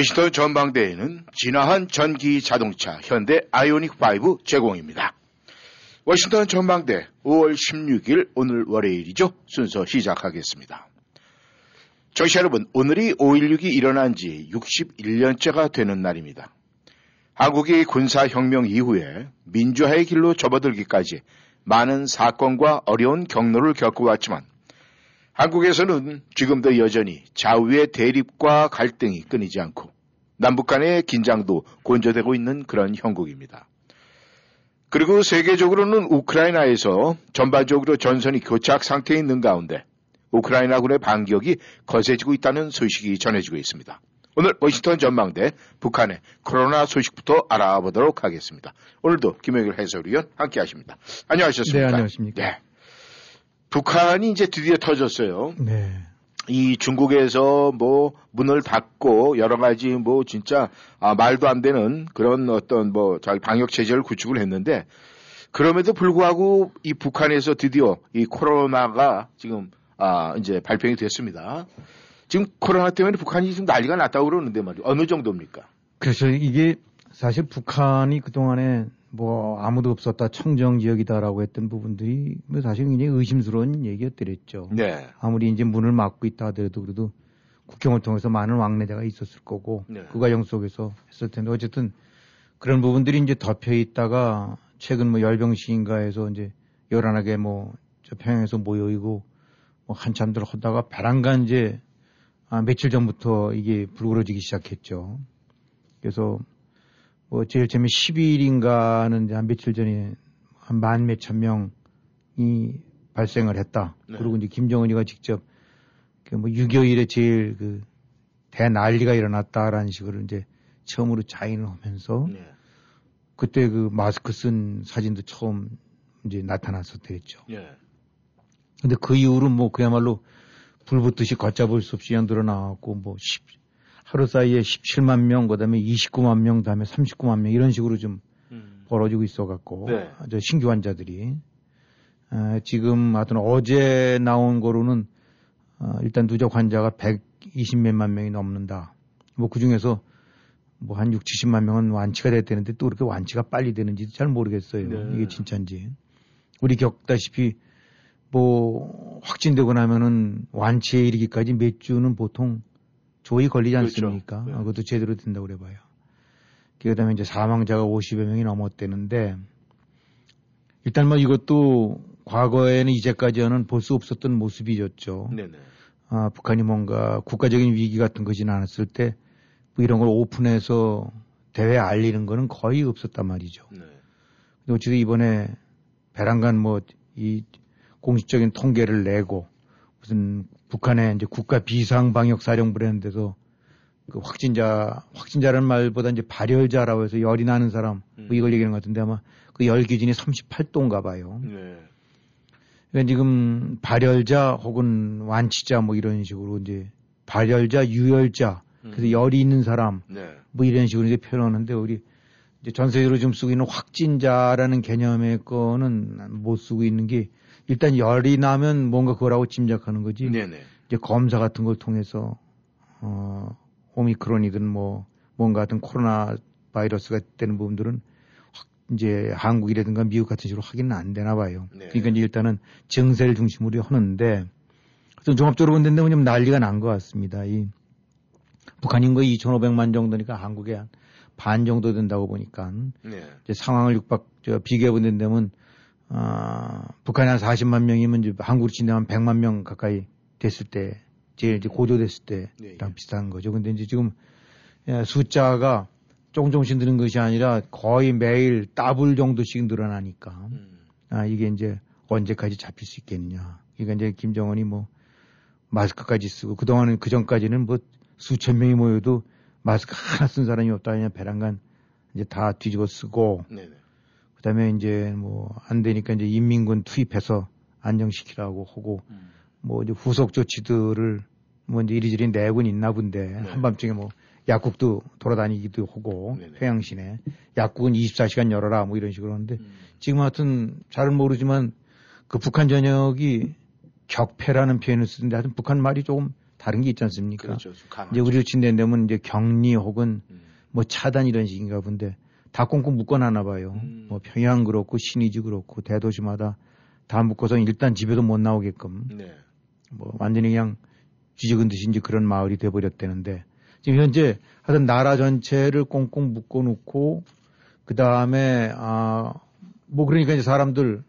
워싱턴 전망대에는 진화한 전기 자동차 현대 아이오닉 5 제공입니다. 워싱턴 전망대 5월 16일 오늘 월요일이죠. 순서 시작하겠습니다. 정시 여러분, 오늘이 5.16이 일어난 지 61년째가 되는 날입니다. 한국이 군사혁명 이후에 민주화의 길로 접어들기까지 많은 사건과 어려운 경로를 겪어왔지만 한국에서는 지금도 여전히 좌우의 대립과 갈등이 끊이지 않고 남북 간의 긴장도 곤조되고 있는 그런 형국입니다. 그리고 세계적으로는 우크라이나에서 전반적으로 전선이 교착 상태에 있는 가운데 우크라이나군의 반격이 거세지고 있다는 소식이 전해지고 있습니다. 오늘 워싱턴 전망대 북한의 코로나 소식부터 알아보도록 하겠습니다. 오늘도 김영일 해설위원 함께 하십니다. 안녕하셨습니까? 네, 안녕하십니까? 네. 북한이 이제 드디어 터졌어요. 네. 이 중국에서 뭐 문을 닫고 여러 가지 뭐 진짜 아, 말도 안 되는 그런 어떤 뭐 자기 방역 체제를 구축을 했는데 그럼에도 불구하고 이 북한에서 드디어 이 코로나가 지금 아 이제 발병이 됐습니다. 지금 코로나 때문에 북한이 지금 난리가 났다고 그러는데 말이죠. 어느 정도입니까? 그래서 이게 사실 북한이 그동안에 뭐 아무도 없었다 청정 지역이다라고 했던 부분들이 뭐 사실 굉장히 의심스러운 얘기였더랬죠. 네. 아무리 이제 문을 막고 있다 하더라도 그래도 국경을 통해서 많은 왕래자가 있었을 거고 네. 그 과정 속에서 했을 텐데 어쨌든 그런 부분들이 이제 덮여 있다가 최근 뭐 열병시인가에서 이제 요란하게 뭐 저 평양에서 모여있고 뭐 한참들 하다가 배란간 이제 아, 며칠 전부터 이게 불그러지기 시작했죠. 그래서 뭐 제일 처음에 10일인가는 한 며칠 전에 한 만 몇천 명이 발생을 했다. 네. 그리고 이제 김정은이가 직접 그 뭐 6.25일에 제일 그 대난리가 일어났다라는 식으로 이제 처음으로 자인을 하면서 네. 그때 그 마스크 쓴 사진도 처음 이제 나타났었대죠. 네. 근데 그 이후로 뭐 그야말로 불 붙듯이 걷잡을 수 없이 연들어 나왔고 뭐 10, 하루 사이에 17만 명, 그다음에 29만 명, 그다음에 39만 명 이런 식으로 좀 음. 벌어지고 있어갖고 네. 저 신규 환자들이 에, 지금 하여튼 어제 나온 거로는 어, 일단 누적 환자가 120 몇만 명이 넘는다. 뭐 그 중에서 뭐 한 6, 70만 명은 완치가 됐다는데 또 그렇게 완치가 빨리 되는지 잘 모르겠어요. 네. 이게 진짜인지. 우리 겪다시피 뭐 확진되고 나면은 완치에 이르기까지 몇 주는 보통 조이 걸리지 그렇죠. 않습니까? 네. 아, 그것도 제대로 된다고 그래 봐요. 그다음에 이제 사망자가 50여 명이 넘었대는데 일단 뭐 이것도 과거에는 이제까지는 볼 수 없었던 모습이었죠. 네네. 아, 북한이 뭔가 국가적인 위기 같은 것이 나왔을 때 뭐 이런 걸 오픈해서 대회에 알리는 거는 거의 없었단 말이죠. 네. 근데 어쨌든 이번에 배란간 뭐 이 공식적인 통계를 내고 무슨 북한의 이제 국가 비상 방역 사령부라는 데서 그 확진자 확진자라는 말보다 이제 발열자라고 해서 열이 나는 사람 뭐 이걸 얘기하는 것 같은데 아마 그 열 기준이 38도인가 봐요. 네. 그러니까 지금 발열자 혹은 완치자 뭐 이런 식으로 이제 발열자, 유열자 그래서 열이 있는 사람 네. 뭐 이런 식으로 이제 표현하는데 우리 이제 전 세계로 좀 쓰고 있는 확진자라는 개념의 거는 못 쓰고 있는 게 일단 열이 나면 뭔가 그거라고 짐작하는 거지. 네네. 이제 검사 같은 걸 통해서 어 오미크론이든 뭐 뭔가 같은 코로나 바이러스가 되는 부분들은 확 이제 한국이라든가 미국 같은 식으로 확인은 안 되나 봐요. 네. 그러니까 이제 일단은 증세를 중심으로 하는데 좀 종합적으로 본다면 좀 난리가 난 것 같습니다. 이 북한 인구 2,500만 정도니까 한국에 한 반 정도 된다고 보니까 네. 이제 상황을 육박 저 비교해 본다면 아 북한이 한 40만 명이면 이제 한국으로 치면 100만 명 가까이 됐을 때 제일 이제 고조됐을 네, 때랑 비슷한 거죠. 근데 이제 지금 예, 숫자가 조금 조금씩 느는 것이 아니라 거의 매일 더블 정도씩 늘어나니까 음. 아 이게 이제 언제까지 잡힐 수 있겠느냐. 그러니까 이제 김정은이 뭐 마스크까지 쓰고 그동안은 그 전까지는 뭐 수천 명이 모여도 마스크 하나 쓴 사람이 없다 그냥 배란간 이제 다 뒤집어 쓰고 네네. 그다음에 이제 뭐 안 되니까 이제 인민군 투입해서 안정시키라고 하고 음. 뭐 이제 후속 조치들을 뭐 이제 이리저리 내군 있나 본데 네. 한밤중에 뭐 약국도 돌아다니기도 하고 네네. 회양시내 약국은 24시간 열어라 뭐 이런 식으로 하는데 음. 지금 하여튼 잘은 모르지만 그 북한 전역이 격패라는 표현을 쓰는데 하여튼 북한 말이 조금 다른 게 있지 않습니까? 그렇죠. 이제 우리로 친다면 이제 격리 혹은 음. 뭐 차단 이런 식인가 본데 다 꽁꽁 묶어놨나 봐요. 음. 뭐 평양 그렇고 신의주 그렇고 대도시마다 다 묶어서 일단 집에도 못 나오게끔 네. 뭐 완전히 그냥 쥐적은 듯이 이제 그런 마을이 돼버렸다는데 지금 현재 하여튼 나라 전체를 꽁꽁 묶어놓고 그 다음에 아 뭐 그러니까 이제 사람들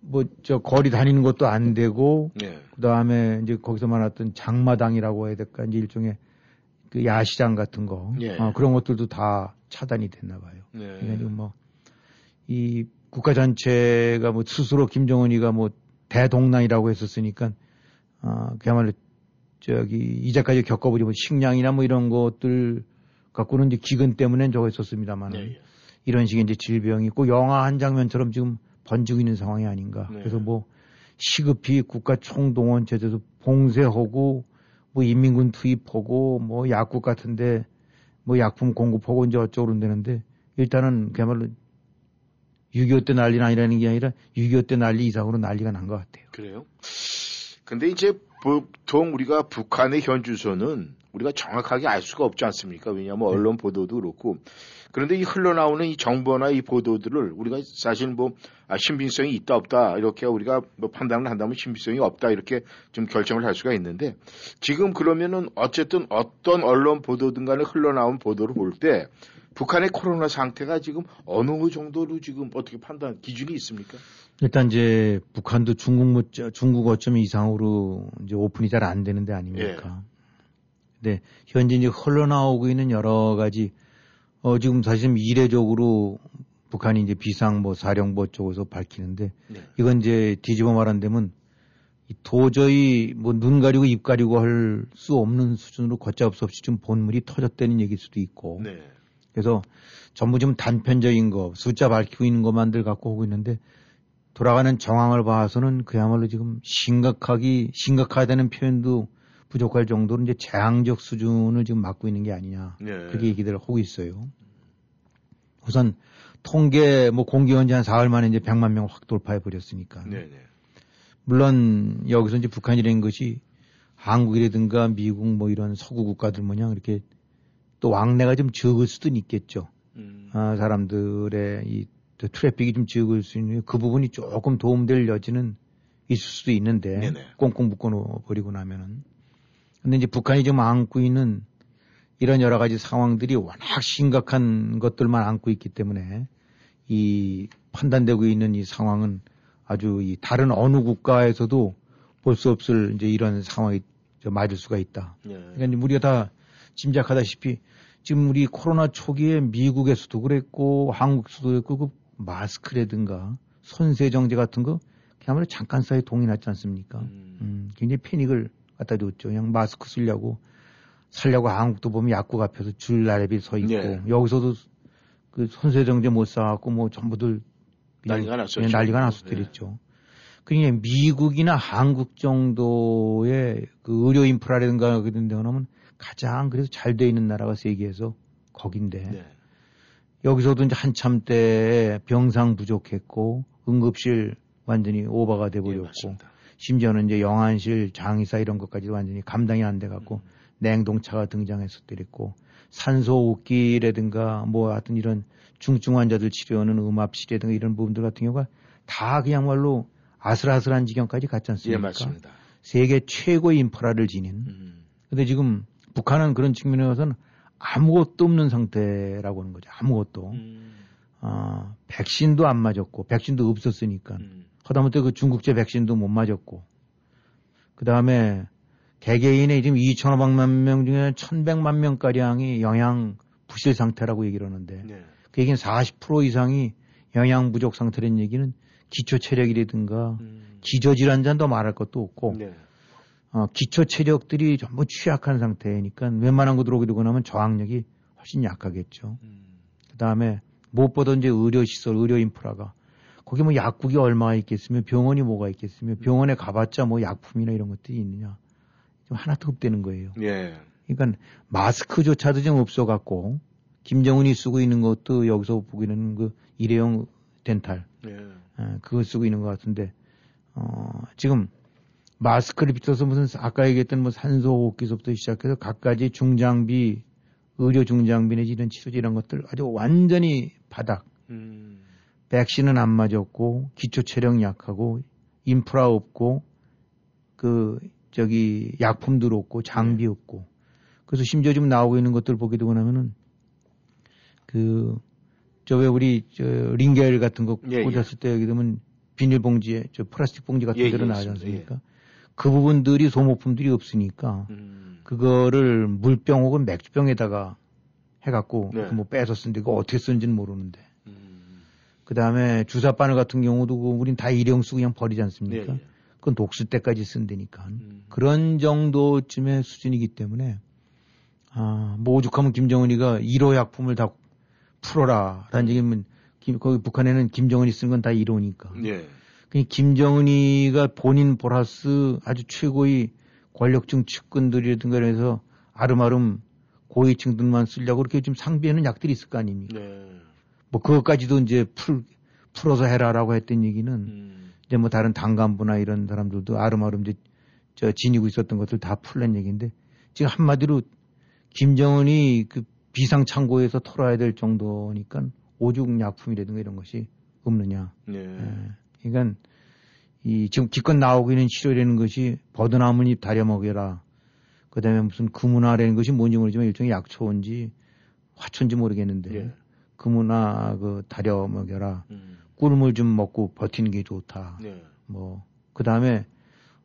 뭐 저 거리 다니는 것도 안 되고 네. 그 다음에 이제 거기서 말했던 장마당이라고 해야 될까 이제 일종의 그 야시장 같은 거 예. 어, 그런 것들도 다 차단이 됐나 봐요. 네. 그러니까 지금 뭐이 국가 전체가 뭐 스스로 김정은이가 뭐 대동란이라고 했었으니까 아 그야말로 저기 이제까지 겪어보지 뭐 식량이나 뭐 이런 것들 갖고는 이제 기근 때문에 저거 했었습니다만 네. 예. 이런 식의 이제 질병이 꼭 영화 한 장면처럼 지금 번지고 있는 상황이 아닌가. 네. 그래서 뭐 시급히 국가 총동원 제대로 봉쇄하고 뭐 인민군 투입하고 뭐 약국 같은데 뭐 약품 공급하고 이제 어쩌고 그런다는데 일단은 그야말로 6.25 때 난리 아니라는 게 아니라 6.25 때 난리 이상으로 난리가 난 것 같아요. 그래요? 근데 이제 보통 우리가 북한의 현 주소는 우리가 정확하게 알 수가 없지 않습니까? 왜냐하면 네. 언론 보도도 그렇고. 그런데 이 흘러나오는 이 정보나 이 보도들을 우리가 사실 뭐 아, 신빙성이 있다 없다 이렇게 우리가 뭐 판단을 한다면 신빙성이 없다 이렇게 좀 결정을 할 수가 있는데 지금 그러면은 어쨌든 어떤 언론 보도든 간에 흘러나온 보도를 볼 때 북한의 코로나 상태가 지금 어느 정도로 지금 어떻게 판단 기준이 있습니까? 일단 이제 북한도 중국 못 중국 어쩜 이상으로 이제 오픈이 잘 안 되는 데 아닙니까? 근데 현재 이제 흘러나오고 있는 여러 가지 어 지금 사실 이례적으로 북한이 이제 비상 뭐 사령부 쪽에서 밝히는데 네. 이건 이제 뒤집어 말한다면 이 도저히 뭐 눈 가리고 입 가리고 할 수 없는 수준으로 걷잡수 없이 좀 본물이 터졌다는 얘기일 수도 있고 네. 그래서 전부 좀 단편적인 거, 숫자 밝히고 있는 것만들 갖고 오고 있는데 돌아가는 정황을 봐서는 그야말로 지금 심각하기, 심각하다는 표현도 부족할 정도로 이제 재앙적 수준을 지금 맞고 있는 게 아니냐. 네. 그렇게 얘기들을 하고 있어요. 우선 통계 뭐 공개한 지 한 사흘 만에 이제 100만 명 확 돌파해 버렸으니까. 네, 네. 물론 여기서 이제 북한이라는 것이 한국이라든가 미국 뭐 이런 서구 국가들 뭐냐 이렇게 또 왕래가 좀 적을 수도 있겠죠. 음. 아, 사람들의 이 트래픽이 좀 적을 수 있는 그 부분이 조금 도움될 여지는 있을 수도 있는데 네네. 꽁꽁 묶어 버리고 나면은 근데 이제 북한이 좀 안고 있는 이런 여러 가지 상황들이 워낙 심각한 것들만 안고 있기 때문에 이 판단되고 있는 이 상황은 아주 이 다른 어느 국가에서도 볼 수 없을 이제 이런 상황이 저 맞을 수가 있다. 네. 그러니까 우리가 다 짐작하다시피 지금 우리 코로나 초기에 미국에서도 그랬고 한국에서도 그랬고 그 마스크라든가 손세 정제 같은 거 그야말로 잠깐 사이에 동이 났지 않습니까? 음. 음, 굉장히 패닉을 갖다 줬죠. 그냥 마스크 쓰려고 살려고 한국도 보면 약국 앞에서 줄 나래비 서 있고 네. 여기서도 그 손세정제 못 사갖고 뭐 전부들 난리가 났었죠. 난리가 났을 네. 때랬죠. 그러니까 미국이나 한국 정도의 그 의료 인프라라든가 그런 데 하면 가장 그래서 잘 돼 있는 나라가 세계에서 거긴데 네. 여기서도 이제 한참 때 병상 부족했고 응급실 완전히 오버가 돼 예, 버렸고. 심지어는 이제 영안실 장의사 이런 것까지 완전히 감당이 안 돼 갖고 음. 냉동차가 등장했었더랬고 산소호흡기라든가 뭐 하여튼 이런 중증 환자들 치료하는 음압실이라든가 이런 부분들 같은 경우가 다 그야말로 아슬아슬한 지경까지 갔지 않습니까? 예, 맞습니다. 세계 최고의 인프라를 지닌. 음. 근데 지금 북한은 그런 측면에서는 아무것도 없는 상태라고 하는 거죠. 아무것도. 음. 아, 백신도 안 맞았고, 백신도 없었으니까. 음. 하다못해 그 중국제 백신도 못 맞았고. 그 다음에 개개인의 지금 2,500만 명 중에 1,100만 명가량이 영양 부실 상태라고 얘기를 하는데, 네. 그 얘기는 40% 이상이 영양 부족 상태라는 얘기는 기초 체력이라든가 음. 기저질환자도 말할 것도 없고, 네. 어, 기초 체력들이 전부 취약한 상태니까 웬만한 거 들어오게 되고 나면 저항력이 훨씬 약하겠죠. 음. 그 다음에 무엇보다 이제 의료시설, 의료 인프라가 거기 뭐 약국이 얼마가 있겠으며 병원이 뭐가 있겠으며 병원에 가봤자 뭐 약품이나 이런 것들이 있느냐. 좀 하나도 없다는 거예요. 예. 그러니까 마스크조차도 좀 없어갖고 김정은이 쓰고 있는 것도 여기서 보기는 그 일회용 덴탈 예. 예, 그거 쓰고 있는 것 같은데 어, 지금 마스크를 비춰서 무슨 아까 얘기했던 뭐 산소 호흡기서부터 시작해서 각가지 중장비, 의료 중장비 내지 이런 치료제 이런 것들 아주 완전히 바닥. 음. 백신은 안 맞았고 기초 체력 약하고 인프라 없고 그 저기 약품들 없고 장비 없고 그래서 심지어 지금 나오고 있는 것들 보게 되고 나면은 그 저 왜 우리 저 링겔 같은 거 예, 예. 꽂았을 때 여기 되면 비닐봉지에 저 플라스틱 봉지 같은 예, 데로 예, 있습니다. 않습니까? 그 부분들이 소모품들이 없으니까 음. 그거를 물병 혹은 맥주병에다가 해갖고 네. 그뭐 빼서 쓴데 그거 어떻게 쓰는지는 모르는데 음. 그 다음에 주사 바늘 같은 경우도 그 우린 다 일회용 쓰고 그냥 버리지 네. 않습니까? 예. 그건 독수 때까지 쓴다니까. 음. 그런 정도쯤의 수준이기 때문에 아, 뭐 오죽하면 김정은이가 1호 약품을 다 풀어라. 라는 얘기면 김- 거기 북한에는 김정은이 쓴 건 다 1호니까. 예. 그 김정은이가 본인 보라스 아주 최고의 권력층 측근들이라든가 그래서 아름아름 고위층들만 쓰려고 그렇게 좀 상비하는 약들이 있을 거 아닙니까? 네. 뭐 그것까지도 이제 풀, 풀어서 해라라고 했던 얘기는 음. 이제 뭐 다른 당 간부나 이런 사람들도 아름아름 이제 저 지니고 있었던 것들 다 풀란 얘기인데 지금 한마디로 김정은이 그 비상 창고에서 털어야 될 정도니까 오죽 약품이라든가 이런 것이 없느냐. 네. 예. 그러니까 이 지금 기껏 나오고 있는 치료라는 것이 버드나무잎 다려 먹여라. 그다음에 무슨 금은화라는 것이 뭔지 모르지만 일종의 약초인지 화초인지 모르겠는데 예. 금은화 그 다려 먹여라. 음. 꿀물 좀 먹고 버티는 게 좋다. 네. 뭐 그다음에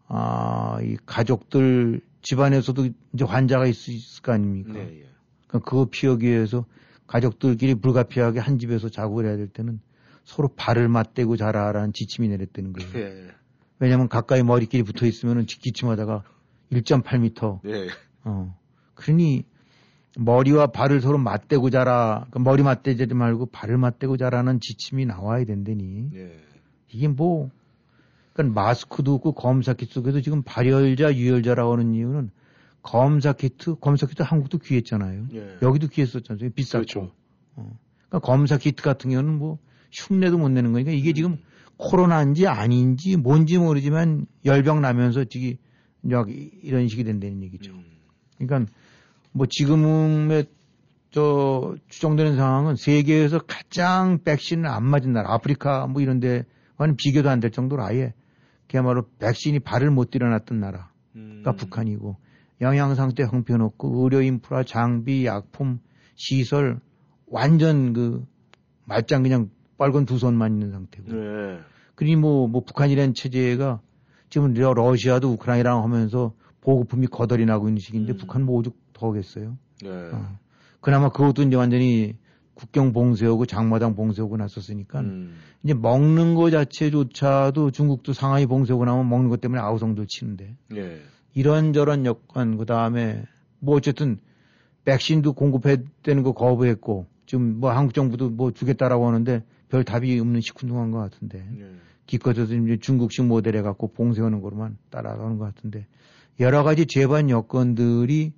아, 이 가족들 집안에서도 이제 환자가 있, 을거 아닙니까? 네. 예. 그러니까 그거 피하기 위해서 가족들끼리 불가피하게 한 집에서 자고 그래야 될 때는 서로 발을 맞대고 자라라는 지침이 내렸다는 거예요. 예. 왜냐하면 가까이 머리끼리 붙어 있으면은 기침하다가 1.8m. 네. 어. 그러니 머리와 발을 서로 맞대고 자라. 그러니까 머리 맞대지 말고 발을 맞대고 자라는 지침이 나와야 된다니. 네. 이게 뭐, 그러니까 마스크도 없고 검사 키트 속에도 지금 발열자, 유열자라고 하는 이유는 검사 키트, 검사 키트 한국도 귀했잖아요. 예. 여기도 귀했었잖아요. 비쌌고. 그렇죠. 어. 그러니까 검사 키트 같은 경우는 뭐 흉내도 못 내는 거니까 이게 지금 코로나인지 아닌지 뭔지 모르지만 열병 나면서 지금 약 이런 식이 된다는 얘기죠. 음. 그러니까 뭐 지금의 저 추정되는 상황은 세계에서 가장 백신을 안 맞은 나라 아프리카 뭐 이런 데와는 비교도 안 될 정도로 아예 그야말로 백신이 발을 못 들여놨던 나라가 음. 북한이고 영양 상태 형편없고 의료 인프라 장비 약품 시설 완전 그 말짱 그냥 빨간 두 손만 있는 상태고 네. 그러니 뭐, 뭐 북한이라는 체제가 지금 러- 러시아도 우크라이나랑 하면서 보급품이 거덜이 나고 있는 시기인데 음. 북한은 뭐 오죽 더겠어요. 네. 어. 그나마 그것도 이제 완전히 국경 봉쇄하고 장마당 봉쇄하고 났었으니까 음. 이제 먹는 거 자체조차도 중국도 상하이 봉쇄하고 나면 먹는 것 때문에 아우성들 치는데 네. 이런저런 여건 그 다음에 뭐 어쨌든 백신도 공급해야 되는 거 거부했고 지금 뭐 한국 정부도 뭐 주겠다라고 하는데 별 답이 없는 시큰둥한 것 같은데 네. 기껏해서 이제 중국식 모델 해갖고 봉쇄하는 거로만 따라가는 것 같은데 여러 가지 재반 여건들이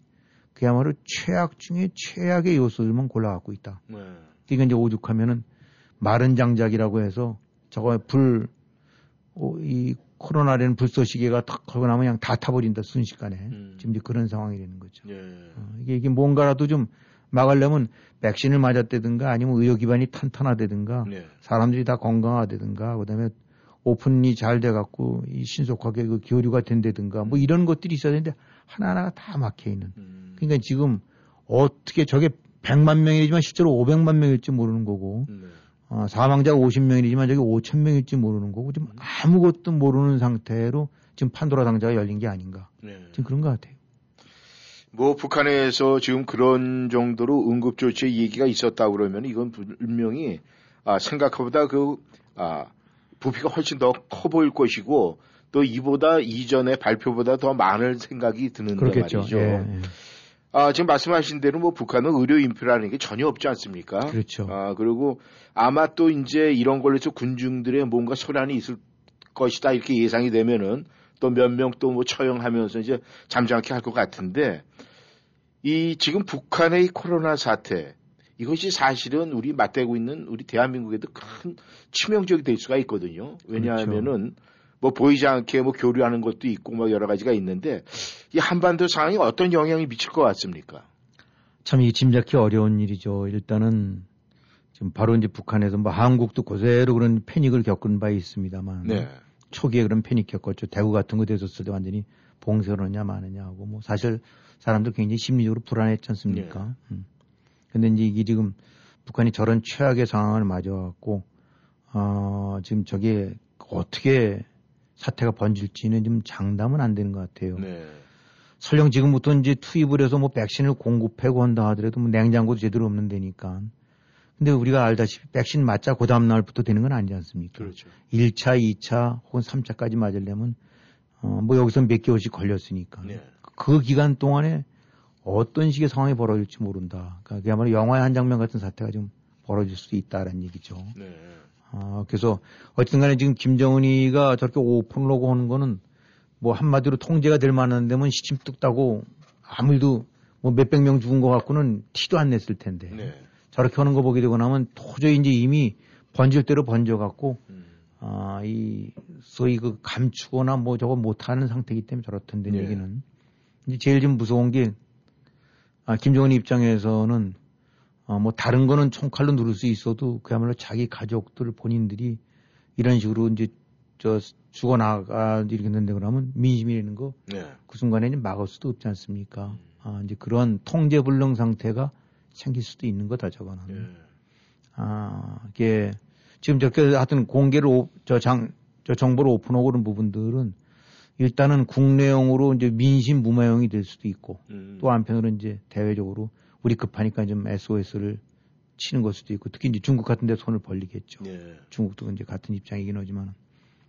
그야말로 최악 중에 최악의 요소들만 골라 갖고 있다. 네. 그러니까 이제 오죽하면은 마른 장작이라고 해서 저거 불, 어, 이 코로나라는 불쏘시개가 탁 걸고 나면 그냥 다 타버린다 순식간에. 음. 지금 이제 그런 상황이 되는 거죠. 예. 어, 이게, 이게 뭔가라도 좀 막으려면 백신을 맞았다든가 아니면 의료 기반이 탄탄하다든가 네. 사람들이 다 건강하다든가 그다음에 오픈이 잘 돼갖고 이 신속하게 그 교류가 된다든가 뭐 이런 것들이 있어야 되는데 하나하나가 다 막혀 있는. 음. 그러니까 지금 어떻게 저게 100만 명이지만 실제로 500만 명일지 모르는 거고 네. 어, 사망자가 50명이지만 저게 5천 명일지 모르는 거고 지금 아무것도 모르는 상태로 지금 판도라 상자가 열린 게 아닌가 네. 지금 그런 것 같아요. 뭐 북한에서 지금 그런 정도로 응급 조치 얘기가 있었다 그러면 이건 분명히 아, 생각보다 그 아, 부피가 훨씬 더 커 보일 것이고 또 이보다 이전의 발표보다 더 많을 생각이 드는데 그렇겠죠. 말이죠. 예, 예. 아, 지금 말씀하신 대로 뭐 북한은 의료 인프라는 게 전혀 없지 않습니까? 그렇죠. 아, 그리고 아마 또 이제 이런 걸로 해서 군중들의 뭔가 소란이 있을 것이다 이렇게 예상이 되면은 또 몇 명 또 뭐 처형하면서 이제 잠잠케 할것 같은데 이 지금 북한의 이 코로나 사태 이것이 사실은 우리 맞대고 있는 우리 대한민국에도 큰 치명적이 될 수가 있거든요. 왜냐하면은 뭐 보이지 않게 뭐 교류하는 것도 있고 뭐 여러 가지가 있는데 이 한반도 상황이 어떤 영향이 미칠 것 같습니까? 참 이 짐작이 어려운 일이죠. 일단은 지금 바로 이제 북한에서 뭐 한국도 그대로 그런 패닉을 겪은 바 있습니다만 네. 초기에 그런 패닉 겪었죠. 대구 같은 거 됐었을 때 완전히 봉쇄하느냐 마느냐 하고 뭐 사실 사람들 굉장히 심리적으로 불안했지 않습니까? 네. 음. 근데 이제 이게 지금 북한이 저런 최악의 상황을 맞아갖고 어, 지금 저게 어떻게 사태가 번질지는 좀 장담은 안 되는 것 같아요. 네. 설령 지금부터 이제 투입을 해서 뭐 백신을 공급하고 한다 하더라도 뭐 냉장고도 제대로 없는 데니까. 근데 우리가 알다시피 백신 맞자 그 다음 날부터 되는 건 아니지 않습니까? 그렇죠. 1차, 2차 혹은 3차까지 맞으려면 어, 뭐 여기서 몇 개월씩 걸렸으니까. 네. 그 기간 동안에 어떤 식의 상황이 벌어질지 모른다. 그러니까 그야말로 영화의 한 장면 같은 사태가 좀 벌어질 수도 있다라는 얘기죠. 네. 아, 그래서 어쨌든 간에 지금 김정은이가 저렇게 오픈로고 하는 거는 뭐 한마디로 통제가 될 만한 데면 시침 뚝 따고 아무 일도 뭐 몇백 명 죽은 것 갖고는 티도 안 냈을 텐데 네. 저렇게 하는 거 보게 되고 나면 도저히 이제 이미 번질 대로 번져갖고 음. 아, 이 소위 그 감추거나 뭐 저거 못하는 상태이기 때문에 저렇던데 네. 얘기는 이제 제일 좀 무서운 게 아, 김정은 입장에서는 어, 뭐 다른 거는 총칼로 누를 수 있어도 그야말로 자기 가족들 본인들이 이런 식으로 이제 저 죽어나가 이렇게 된다 그러면 민심이라는 거그 네. 순간에 이제 막을 수도 없지 않습니까? 아, 이제 그런 통제 불능 상태가 생길 수도 있는 거다 저거는. 네. 아, 이게 지금 저렇게 하여튼 공개를 오- 저 장, 저 정보를 오픈하고 그런 부분들은 일단은 국내용으로 이제 민심 무마용이 될 수도 있고 음. 또 한편으로 이제 대외적으로 우리 급하니까 좀 SOS를 치는 걸 수도 있고 특히 이제 중국 같은 데 손을 벌리겠죠. 네. 중국도 이제 같은 입장이긴 하지만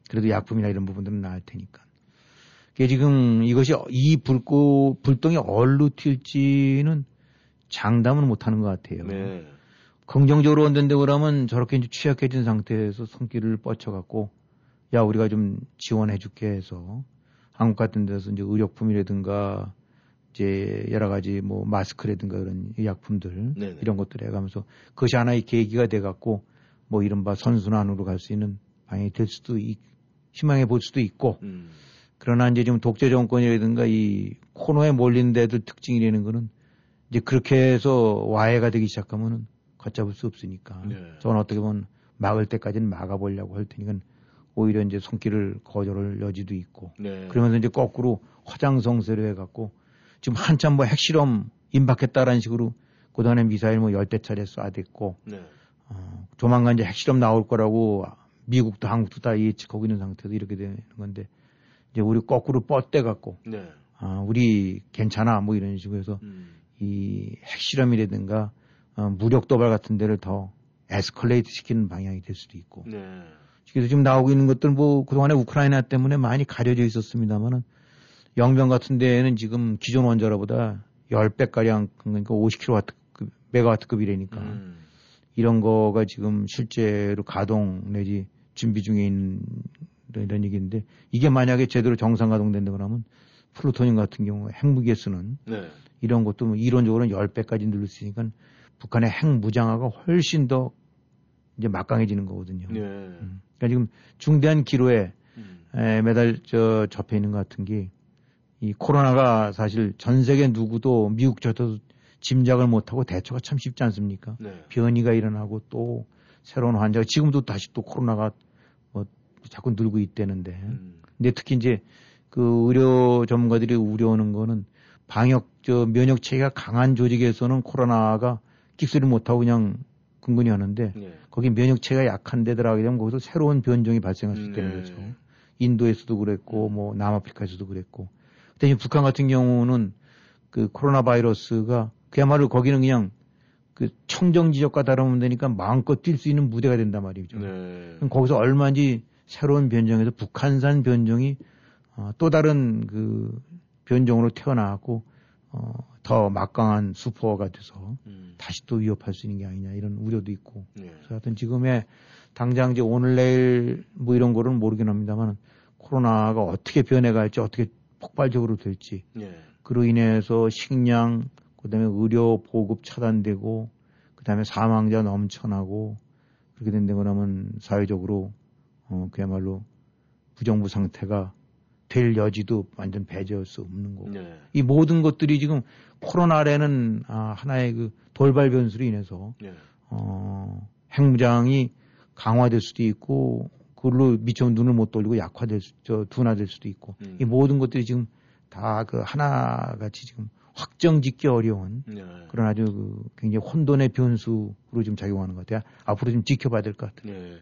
그래도 약품이나 이런 부분들은 나을 테니까. 그게 지금 이것이 이 불고 불똥이 얼로 튈지는 장담은 못 하는 것 같아요. 네. 긍정적으로 온다는데 그러면 저렇게 이제 취약해진 상태에서 손길을 뻗쳐갖고 야 우리가 좀 지원해 줄게 해서 한국 같은 데서 이제 의료품이라든가 이제 여러 가지 뭐 마스크라든가 그런 약품들 네네. 이런 것들 해가면서 그것이 하나의 계기가 돼갖고 뭐 이른바 선순환으로 갈 수 있는 방향이 될 수도 있, 희망해 볼 수도 있고 음. 그러나 이제 지금 독재 정권이라든가 이 코너에 몰린 데들 특징이라는 거는 이제 그렇게 해서 와해가 되기 시작하면은 걷잡을 수 없으니까. 네. 저는 어떻게 보면 막을 때까지는 막아보려고 할 테니까 오히려 이제 손길을 거절할 여지도 있고. 네. 그러면서 이제 거꾸로 화장성세로 해갖고 지금 한참 뭐 핵실험 임박했다라는 식으로 그동안에 미사일 뭐 열대 차례 쏴댔고 네. 어, 조만간 이제 핵실험 나올 거라고 미국도 한국도 다 예측하고 있는 상태에서 이렇게 되는 건데 이제 우리 거꾸로 뻗대 갖고 네. 아, 우리 괜찮아 뭐 이런 식으로 해서 음. 이 핵실험이라든가 어, 무력 도발 같은 데를 더 에스컬레이트 시키는 방향이 될 수도 있고 네. 그래서 지금 나오고 있는 것들 뭐 그동안에 우크라이나 때문에 많이 가려져 있었습니다만은 영변 같은 데에는 지금 기존 원자로보다 10배가량 그러니까 50kW 메가와트급이라니까 음. 이런 거가 지금 실제로 가동 내지 준비 중에 있는 이런 얘기인데 이게 만약에 제대로 정상 가동된다 그러면 플루토늄 같은 경우 핵무기에 쓰는 네. 이런 것도 뭐 이론적으로는 10배까지 늘릴 수 있으니까 북한의 핵 무장화가 훨씬 더 이제 막강해지는 거거든요. 네. 음. 그러니까 지금 중대한 기로에 음. 에, 매달 저 접해 있는 것 같은 게 이 코로나가 사실 전 세계 누구도 미국 저도 짐작을 못하고 대처가 참 쉽지 않습니까? 네. 변이가 일어나고 또 새로운 환자가 지금도 다시 또 코로나가 뭐 자꾸 늘고 있다는데 음. 근데 특히 이제 그 의료 전문가들이 우려하는 거는 방역 저 면역 체계가 강한 조직에서는 코로나가 끽소리 못하고 그냥 근근히 하는데 네. 거기 면역 체계가 약한 데들하게 되면 거기서 새로운 변종이 발생할 수 있다는 네. 거죠. 인도에서도 그랬고 뭐 남아프리카에서도 그랬고. 근데 북한 같은 경우는 그 코로나 바이러스가 그야말로 거기는 그냥 그 청정 지역과 다르면 되니까 마음껏 뛸 수 있는 무대가 된단 말이죠. 네. 그럼 거기서 얼마든지 새로운 변종에서 북한산 변종이 어, 또 다른 그 변종으로 태어나고 어, 더 막강한 슈퍼가 돼서 음. 다시 또 위협할 수 있는 게 아니냐 이런 우려도 있고. 네. 그래서 하여튼 지금의 당장 이제 오늘 내일 뭐 이런 거는 모르긴 합니다만 코로나가 어떻게 변해갈지 어떻게 폭발적으로 될지 네. 그로 인해서 식량 그다음에 의료 보급 차단되고 그다음에 사망자 넘쳐나고 그렇게 된다고 하면 사회적으로 어 그야말로 부정부 상태가 될 여지도 완전 배제할 수 없는 거고 네. 이 모든 것들이 지금 코로나라는 아, 하나의 그 돌발 변수로 인해서 네. 어, 핵무장이 강화될 수도 있고 그걸로 미처 눈을 못 돌리고 약화될 수, 저 둔화될 수도 있고 음. 이 모든 것들이 지금 다 그 하나같이 지금 확정짓기 어려운 네. 그런 아주 그 굉장히 혼돈의 변수로 좀 작용하는 것 같아요. 앞으로 좀 지켜봐야 될 것 같아요. 네.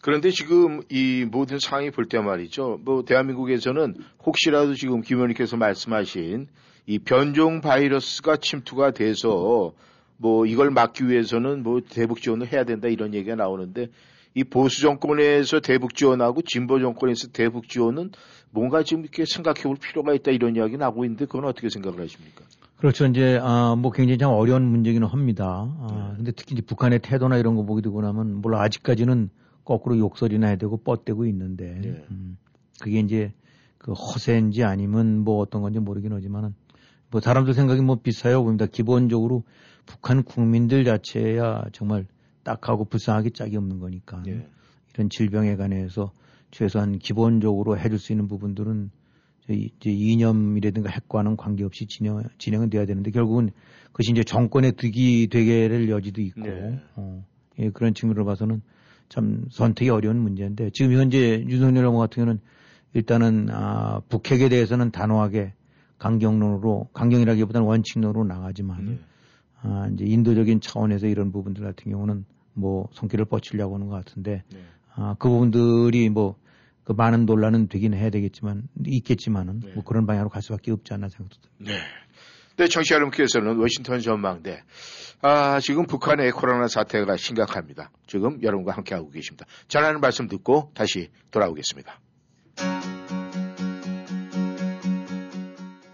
그런데 지금 이 모든 상황이 볼 때 말이죠. 뭐 대한민국에서는 혹시라도 지금 김 의원님께서 말씀하신 이 변종 바이러스가 침투가 돼서 뭐 이걸 막기 위해서는 뭐 대북 지원을 해야 된다 이런 얘기가 나오는데 이 보수 정권에서 대북 지원하고 진보 정권에서 대북 지원은 뭔가 지금 이렇게 생각해 볼 필요가 있다 이런 이야기 나오고 있는데 그건 어떻게 생각을 하십니까? 그렇죠. 이제, 아, 뭐 굉장히 참 어려운 문제기는 합니다. 아, 네. 근데 특히 이제 북한의 태도나 이런 거 보게 되고 나면, 물론 아직까지는 거꾸로 욕설이나 해야 되고 뻗대고 있는데, 네. 음, 그게 이제 그 허세인지 아니면 뭐 어떤 건지 모르긴 하지만은, 뭐 사람들 생각이 뭐 비슷해요. 봅니다. 기본적으로 북한 국민들 자체야 정말 딱하고 불쌍하게 짝이 없는 거니까. 네. 이런 질병에 관해서 최소한 기본적으로 해줄 수 있는 부분들은 이제 이념이라든가 핵과는 관계없이 진행, 진행은 돼야 되는데 결국은 그것이 이제 정권의 득이 되게 될 여지도 있고 네. 어, 예, 그런 측면으로 봐서는 참 선택이 어려운 문제인데 지금 현재 윤석열 후보 같은 경우는 일단은 아, 북핵에 대해서는 단호하게 강경론으로 강경이라기보다는 원칙론으로 나가지만 네. 아, 이제 인도적인 차원에서 이런 부분들 같은 경우는 뭐 손길을 뻗치려고 하는 것 같은데 네. 아, 그 부분들이 뭐 그 많은 논란은 되긴 해야 되겠지만 있겠지만은 네. 뭐 그런 방향으로 갈 수밖에 없지 않나 생각도 듭니다. 네. 네, 청취자 여러분께서는 워싱턴 전망대. 아, 지금 북한의 코로나 사태가 심각합니다. 지금 여러분과 함께하고 계십니다. 전하는 말씀 듣고 다시 돌아오겠습니다.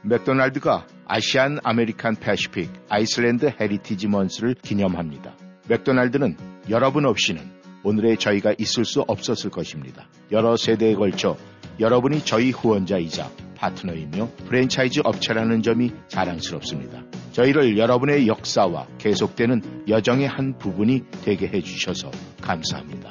맥도날드가 Asian American Pacific Islander Heritage Month를 기념합니다. 맥도날드는 여러분 없이는 오늘의 저희가 있을 수 없었을 것입니다. 여러 세대에 걸쳐 여러분이 저희 후원자이자 파트너이며 프랜차이즈 업체라는 점이 자랑스럽습니다. 저희를 여러분의 역사와 계속되는 여정의 한 부분이 되게 해주셔서 감사합니다.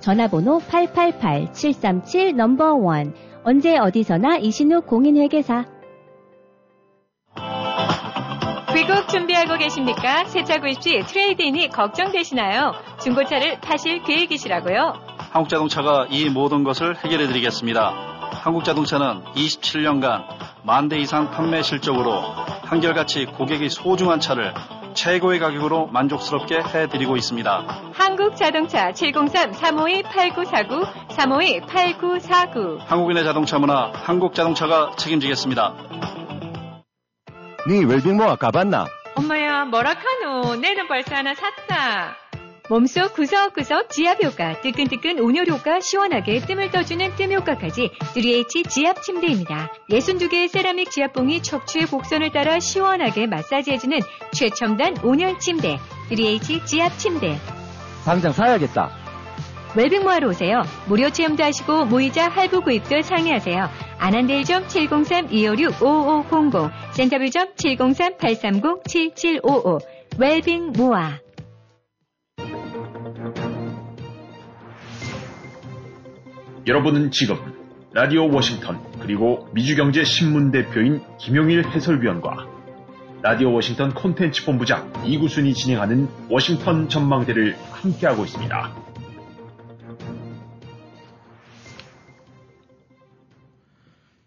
전화번호 888-737 number 1 언제 어디서나 이신욱 공인회계사 귀국 준비하고 계십니까? 새 차 구입 시 trade-in이 걱정되시나요? 중고차를 파실 계획이시라고요? 한국자동차가 이 모든 것을 해결해 드리겠습니다. 한국자동차는 27년간 만 대 이상 판매 실적으로 한결같이 고객이 소중한 차를 최고의 가격으로 만족스럽게 해드리고 있습니다. 한국자동차 703-352-8949, 352-8949. 한국인의 자동차 문화, 한국자동차가 책임지겠습니다. 네 웰빙모아 가봤나? 엄마야, 뭐라카노? 내는 벌써 하나 샀다. 몸속 구석구석 지압 효과, 뜨끈뜨끈 온열 효과, 시원하게 뜸을 떠주는 뜸 효과까지 3H 지압 침대입니다. 62개의 세라믹 지압봉이 척추의 곡선을 따라 시원하게 마사지해주는 최첨단 온열 침대 3H 지압 침대. 당장 사야겠다. 웰빙모하러 오세요. 무료 체험도 하시고 모이자 할부 구입도 상의하세요. 안한대일점 703-256-5500 센터빌점 703-830-7755 웰빙모아 여러분은 지금 라디오 워싱턴 그리고 미주경제 신문 대표인 김용일 해설위원과 라디오 워싱턴 콘텐츠 본부장 이구순이 진행하는 워싱턴 전망대를 함께하고 있습니다.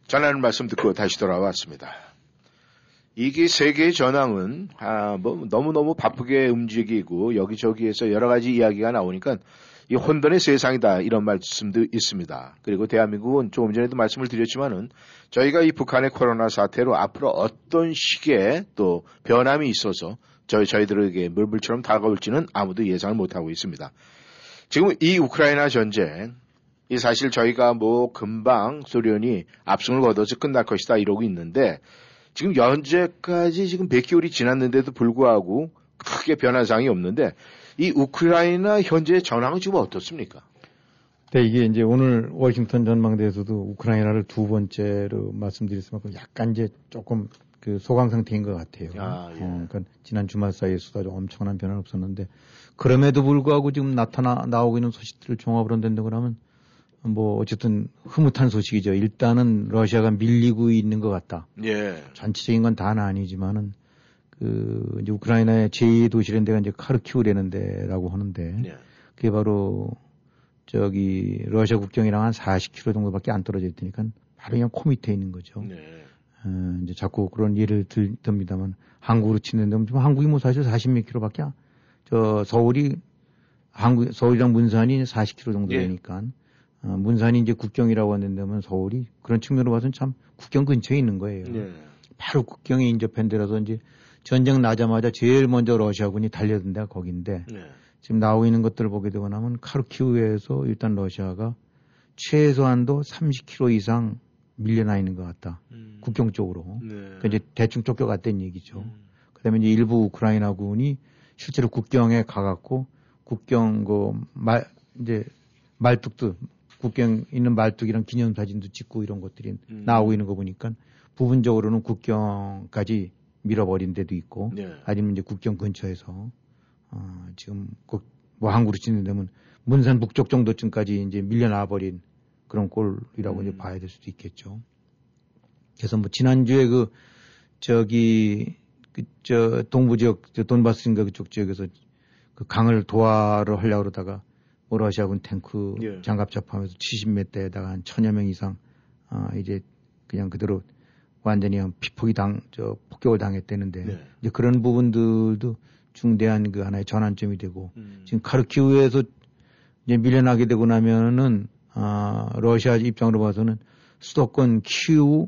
전하는 말씀 듣고 다시 돌아왔습니다. 이게 세계의 전황은 아, 뭐 너무너무 바쁘게 움직이고 여기저기에서 여러 가지 이야기가 나오니까 이 혼돈의 세상이다 이런 말씀도 있습니다. 그리고 대한민국은 조금 전에도 말씀을 드렸지만은 저희가 이 북한의 코로나 사태로 앞으로 어떤 식의 또 변함이 있어서 저희 저희들에게 물불처럼 다가올지는 아무도 예상을 못 하고 있습니다. 지금 이 우크라이나 전쟁 이 사실 저희가 뭐 금방 소련이 압승을 거둬서 끝날 것이다 이러고 있는데 지금 현재까지 지금 100개월이 지났는데도 불구하고 크게 사항이 없는데 이 우크라이나 현재 전황은 지금 어떻습니까? 네, 이게 이제 오늘 워싱턴 전망대에서도 우크라이나를 두 번째로 말씀드렸을 만큼 약간 이제 조금 그 소강 상태인 것 같아요. 아, 예. 어, 그러니까 지난 주말 사이에 수다도 엄청난 변화는 없었는데 그럼에도 불구하고 지금 나타나 나오고 있는 소식들을 종합을 한다고 그러면 뭐 어쨌든 흐뭇한 소식이죠. 일단은 러시아가 밀리고 있는 것 같다. 예. 전체적인 건 다는 아니지만은 그 이제 우크라이나의 제2도시라는 데가 이제 카르키우라는 데라고 하는데 예. 그게 바로 저기 러시아 국경이랑 한 40km 정도밖에 안 떨어져 있으니까 바로 그냥 코 밑에 있는 거죠. 네. 어, 이제 자꾸 그런 예를 들, 듭니다만 한국으로 치는데 좀 한국이 뭐 사실 40몇 킬로밖에 안- 저 서울이 한국 서울이랑 문산이 40km 정도 예. 되니까 어, 문산이 이제 국경이라고 하는데면 서울이 그런 측면으로 봐서는 참 국경 근처에 있는 거예요. 네. 바로 국경에 인접한 데라서 이제 전쟁 나자마자 제일 먼저 러시아군이 달려든 데가 거긴데 네. 지금 나오고 있는 것들을 보게 되고 나면 카르키우에서 일단 러시아가 최소한도 30km 이상 밀려나 있는 것 같다. 국경 쪽으로. 네. 그러니까 이제 대충 쫓겨갔다는 얘기죠. 그다음에 이제 일부 우크라이나군이 실제로 국경에 가갖고 국경 그말 이제 말뚝도 국경 있는 말뚝이랑 기념사진도 찍고 이런 것들이 음. 나오고 있는 거 보니까 부분적으로는 국경까지 밀어버린 데도 있고 네. 아니면 이제 국경 근처에서 어, 지금 그뭐 한국으로 치는 데면 문산 북쪽 정도쯤까지 이제 밀려나 버린 그런 꼴이라고 음. 이제 봐야 될 수도 있겠죠. 그래서 뭐 지난주에 그 저기 그 저 동부 지역 저 돈바스인가 그쪽 지역에서 그 강을 도하를 하려고 그러다가 뭐 러시아군 탱크 예. 장갑 잡하면서 70몇 대에다가 한 천여 명 이상 아 이제 그냥 그대로 완전히 피폭이 당 저 폭격을 당했다는데 네. 이제 그런 부분들도 중대한 그 하나의 전환점이 되고 음. 지금 카르키우에서 이제 밀려나게 되고 나면은 아 러시아 입장으로 봐서는 수도권 키우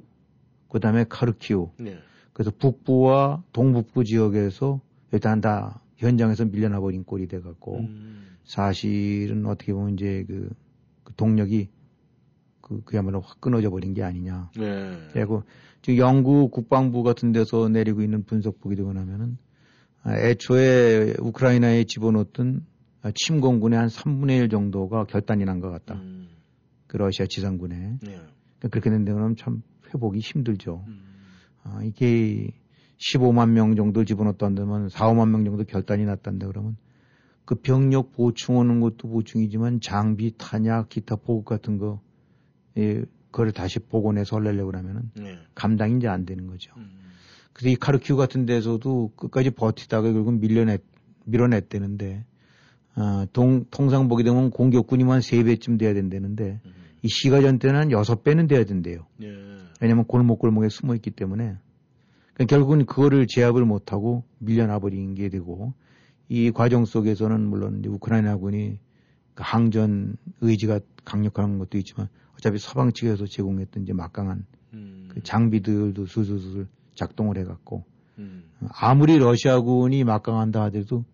그다음에 카르키우 네. 그래서 북부와 동북부 지역에서 일단 다 현장에서 밀려나 버린 꼴이 돼 갖고 음. 사실은 어떻게 보면 이제 그, 그 동력이 그 그야말로 확 끊어져 버린 게 아니냐. 네. 그리고 지금 영국 국방부 같은 데서 내리고 있는 분석 보게 되고 나면은 아, 애초에 우크라이나에 집어넣었던 아, 침공군의 한 3분의 1 정도가 결단이 난 것 같다. 음. 그 러시아 지상군에. 네. 그러니까 그렇게 된다 그러면 참 회복이 힘들죠. 음. 아, 이게 15만 명 정도 집어넣었다면 4, 5만 명 정도 결단이 났단다 그러면 그 병력 보충하는 것도 보충이지만 장비, 탄약, 기타 보급 같은 거, 예, 그걸 다시 복원해서 하려고 그러면은 네. 감당이 이제 안 되는 거죠. 음. 그래서 이 카르키우 같은 데서도 끝까지 버티다가 결국 밀려냈, 밀어냈대는데, 아, 동, 통상 보게 되면 공격군이만 3배쯤 돼야 된다는데, 음. 이 시가전 때는 한 6배는 돼야 된대요. 네. 왜냐면 골목골목에 숨어 있기 때문에. 그러니까 결국은 그거를 제압을 못하고 밀려나 버린 게 되고, 이 과정 속에서는 물론 우크라이나군이 그 항전 의지가 강력한 것도 있지만, 어차피 서방 측에서 제공했던 이제 막강한 음. 그 장비들도 슬슬슬 작동을 해갖고 음. 아무리 러시아군이 막강한다 하더라도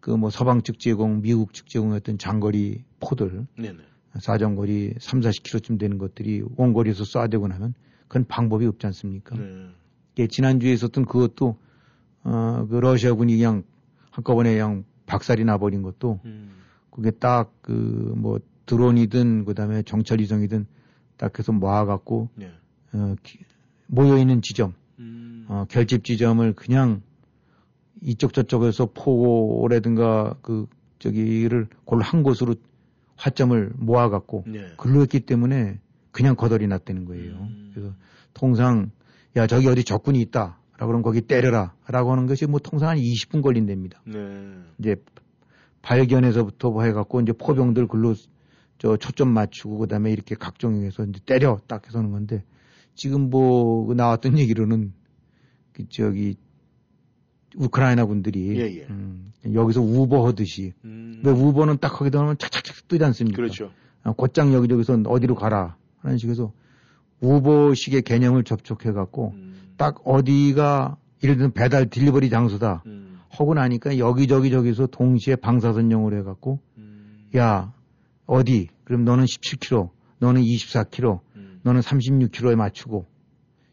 그 뭐 서방 측 제공, 미국 측 제공했던 장거리 포들 네네. 사정거리 3, 40km쯤 되는 것들이 원거리에서 쏴대고 나면 그건 방법이 없지 않습니까? 네. 예, 지난주에 있었던 그것도 어, 그 러시아군이 그냥 한꺼번에 그냥 박살이 나버린 것도 음. 그게 딱 그 뭐 드론이든 그다음에 정찰 이성이든 딱 해서 모아갖고 네. 어, 기- 모여 있는 지점 음. 어, 결집 지점을 그냥 이쪽 저쪽에서 포고라든가 그 저기를 골한 곳으로 화점을 모아갖고 네. 글로 했기 때문에 그냥 거덜이 났다는 거예요. 음. 그래서 통상 야 저기 어디 적군이 있다. 라고 그러면 거기 때려라. 라고 하는 것이 뭐 통상 한 20분 걸린답니다. 네. 이제 발견에서부터 뭐 해갖고 이제 포병들 글로 저 초점 맞추고 그다음에 이렇게 각종 해서 이제 때려 딱 해서 하는 건데 지금 뭐그 나왔던 얘기로는 그 저기 우크라이나 군들이 예, 예. 음, 여기서 우버 하듯이 음. 왜 우버는 딱 거기다 놓으면 착착착 뜨지 않습니까? 그렇죠. 아, 곧장 여기저기서 어디로 가라 하는 식에서 우버식의 개념을 접촉해 갖고 음. 딱 어디가 예를 들면 배달 딜리버리 장소다 음. 하고 나니까 여기저기 저기서 동시에 방사선용으로 해갖고 음. 야 어디 그럼 너는 17km 너는 24km 음. 너는 36km에 맞추고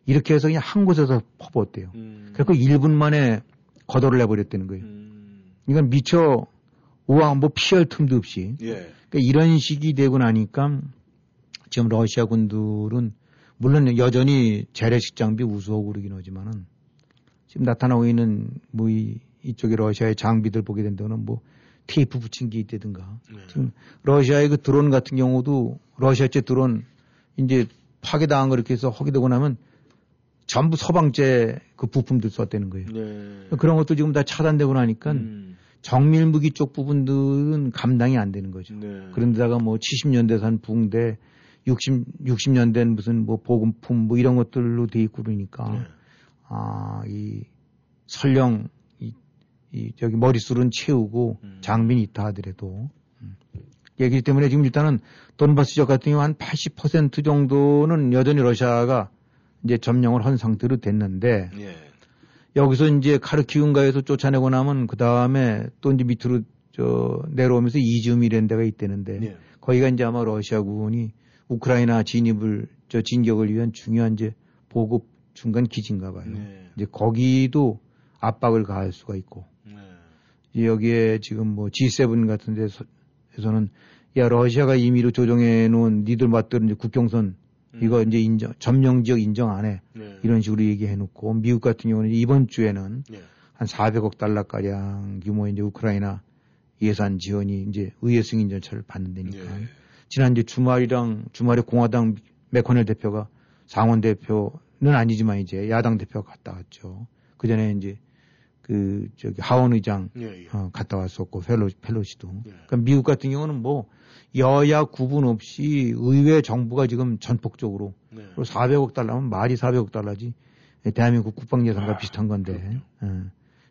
이렇게 해서 그냥 한 곳에서 퍼부었대요. 음. 그래서 1분 만에 거덜을 내버렸다는 거예요. 음. 이건 미처 우왕 뭐 피할 틈도 없이 예. 그러니까 이런 식이 되고 나니까 지금 러시아 군들은 물론 여전히 재래식 장비 우수하고 그러긴 하지만은 지금 나타나고 있는 뭐 이, 이쪽에 러시아의 장비들 보게 된다면 뭐 테이프 붙인 게 있다든가 네. 지금 러시아의 그 드론 같은 경우도 러시아제 드론 이제 파괴당한 거 이렇게 해서 하게 되고 나면 전부 서방제 그 부품들 썼다는 거예요. 네. 그런 것도 지금 다 차단되고 나니까 음. 정밀 무기 쪽 부분들은 감당이 안 되는 거죠. 네. 그런데다가 뭐 70년대 산 붕대, 60, 60년대 무슨 뭐 보급품 뭐 이런 것들로 돼 있고 그러니까, 네. 아, 이 설령 이, 이 저기 머릿수는 채우고 음. 장비는 있다 하더라도, 음. 얘기 때문에 지금 일단은 돈바스 지역 같은 경우 한 80% 정도는 여전히 러시아가 이제 점령을 한 상태로 됐는데, 예. 여기서 이제 카르키운가에서 쫓아내고 나면 그 다음에 또 이제 밑으로 저 내려오면서 이즈움이라는 데가 있다는데 예. 거기가 이제 아마 러시아군이 우크라이나 진입을 저 진격을 위한 중요한 이제 보급 중간 기지인가 봐요. 네. 이제 거기도 압박을 가할 수가 있고 여기에 지금 뭐 G7 같은 데서는 야 러시아가 임의로 조정해 놓은 니들 이제 국경선 이거 이제 인정 점령 지역 인정 안 해. 네. 이런 식으로 얘기해 놓고 미국 같은 경우는 이번 주에는 예. 한 400억 달러 가량 규모의 이제 우크라이나 예산 지원이 이제 의회 승인 절차를 받는다니까. 예. 지난주 주말이랑 주말에 공화당 맥커넬 대표가 상원 대표는 아니지만 이제 야당 대표가 갔다 왔죠. 그 전에 이제 그 저기 하원 의장 예. 예. 어, 갔다 왔었고 펠로 펠로시도. 예. 그러니까 미국 같은 경우는 뭐 여야 구분 없이 의회 정부가 지금 전폭적으로 네. 그리고 400억 달러면 말이 400억 달러지 대한민국 국방 예산과 아, 비슷한 건데. 예.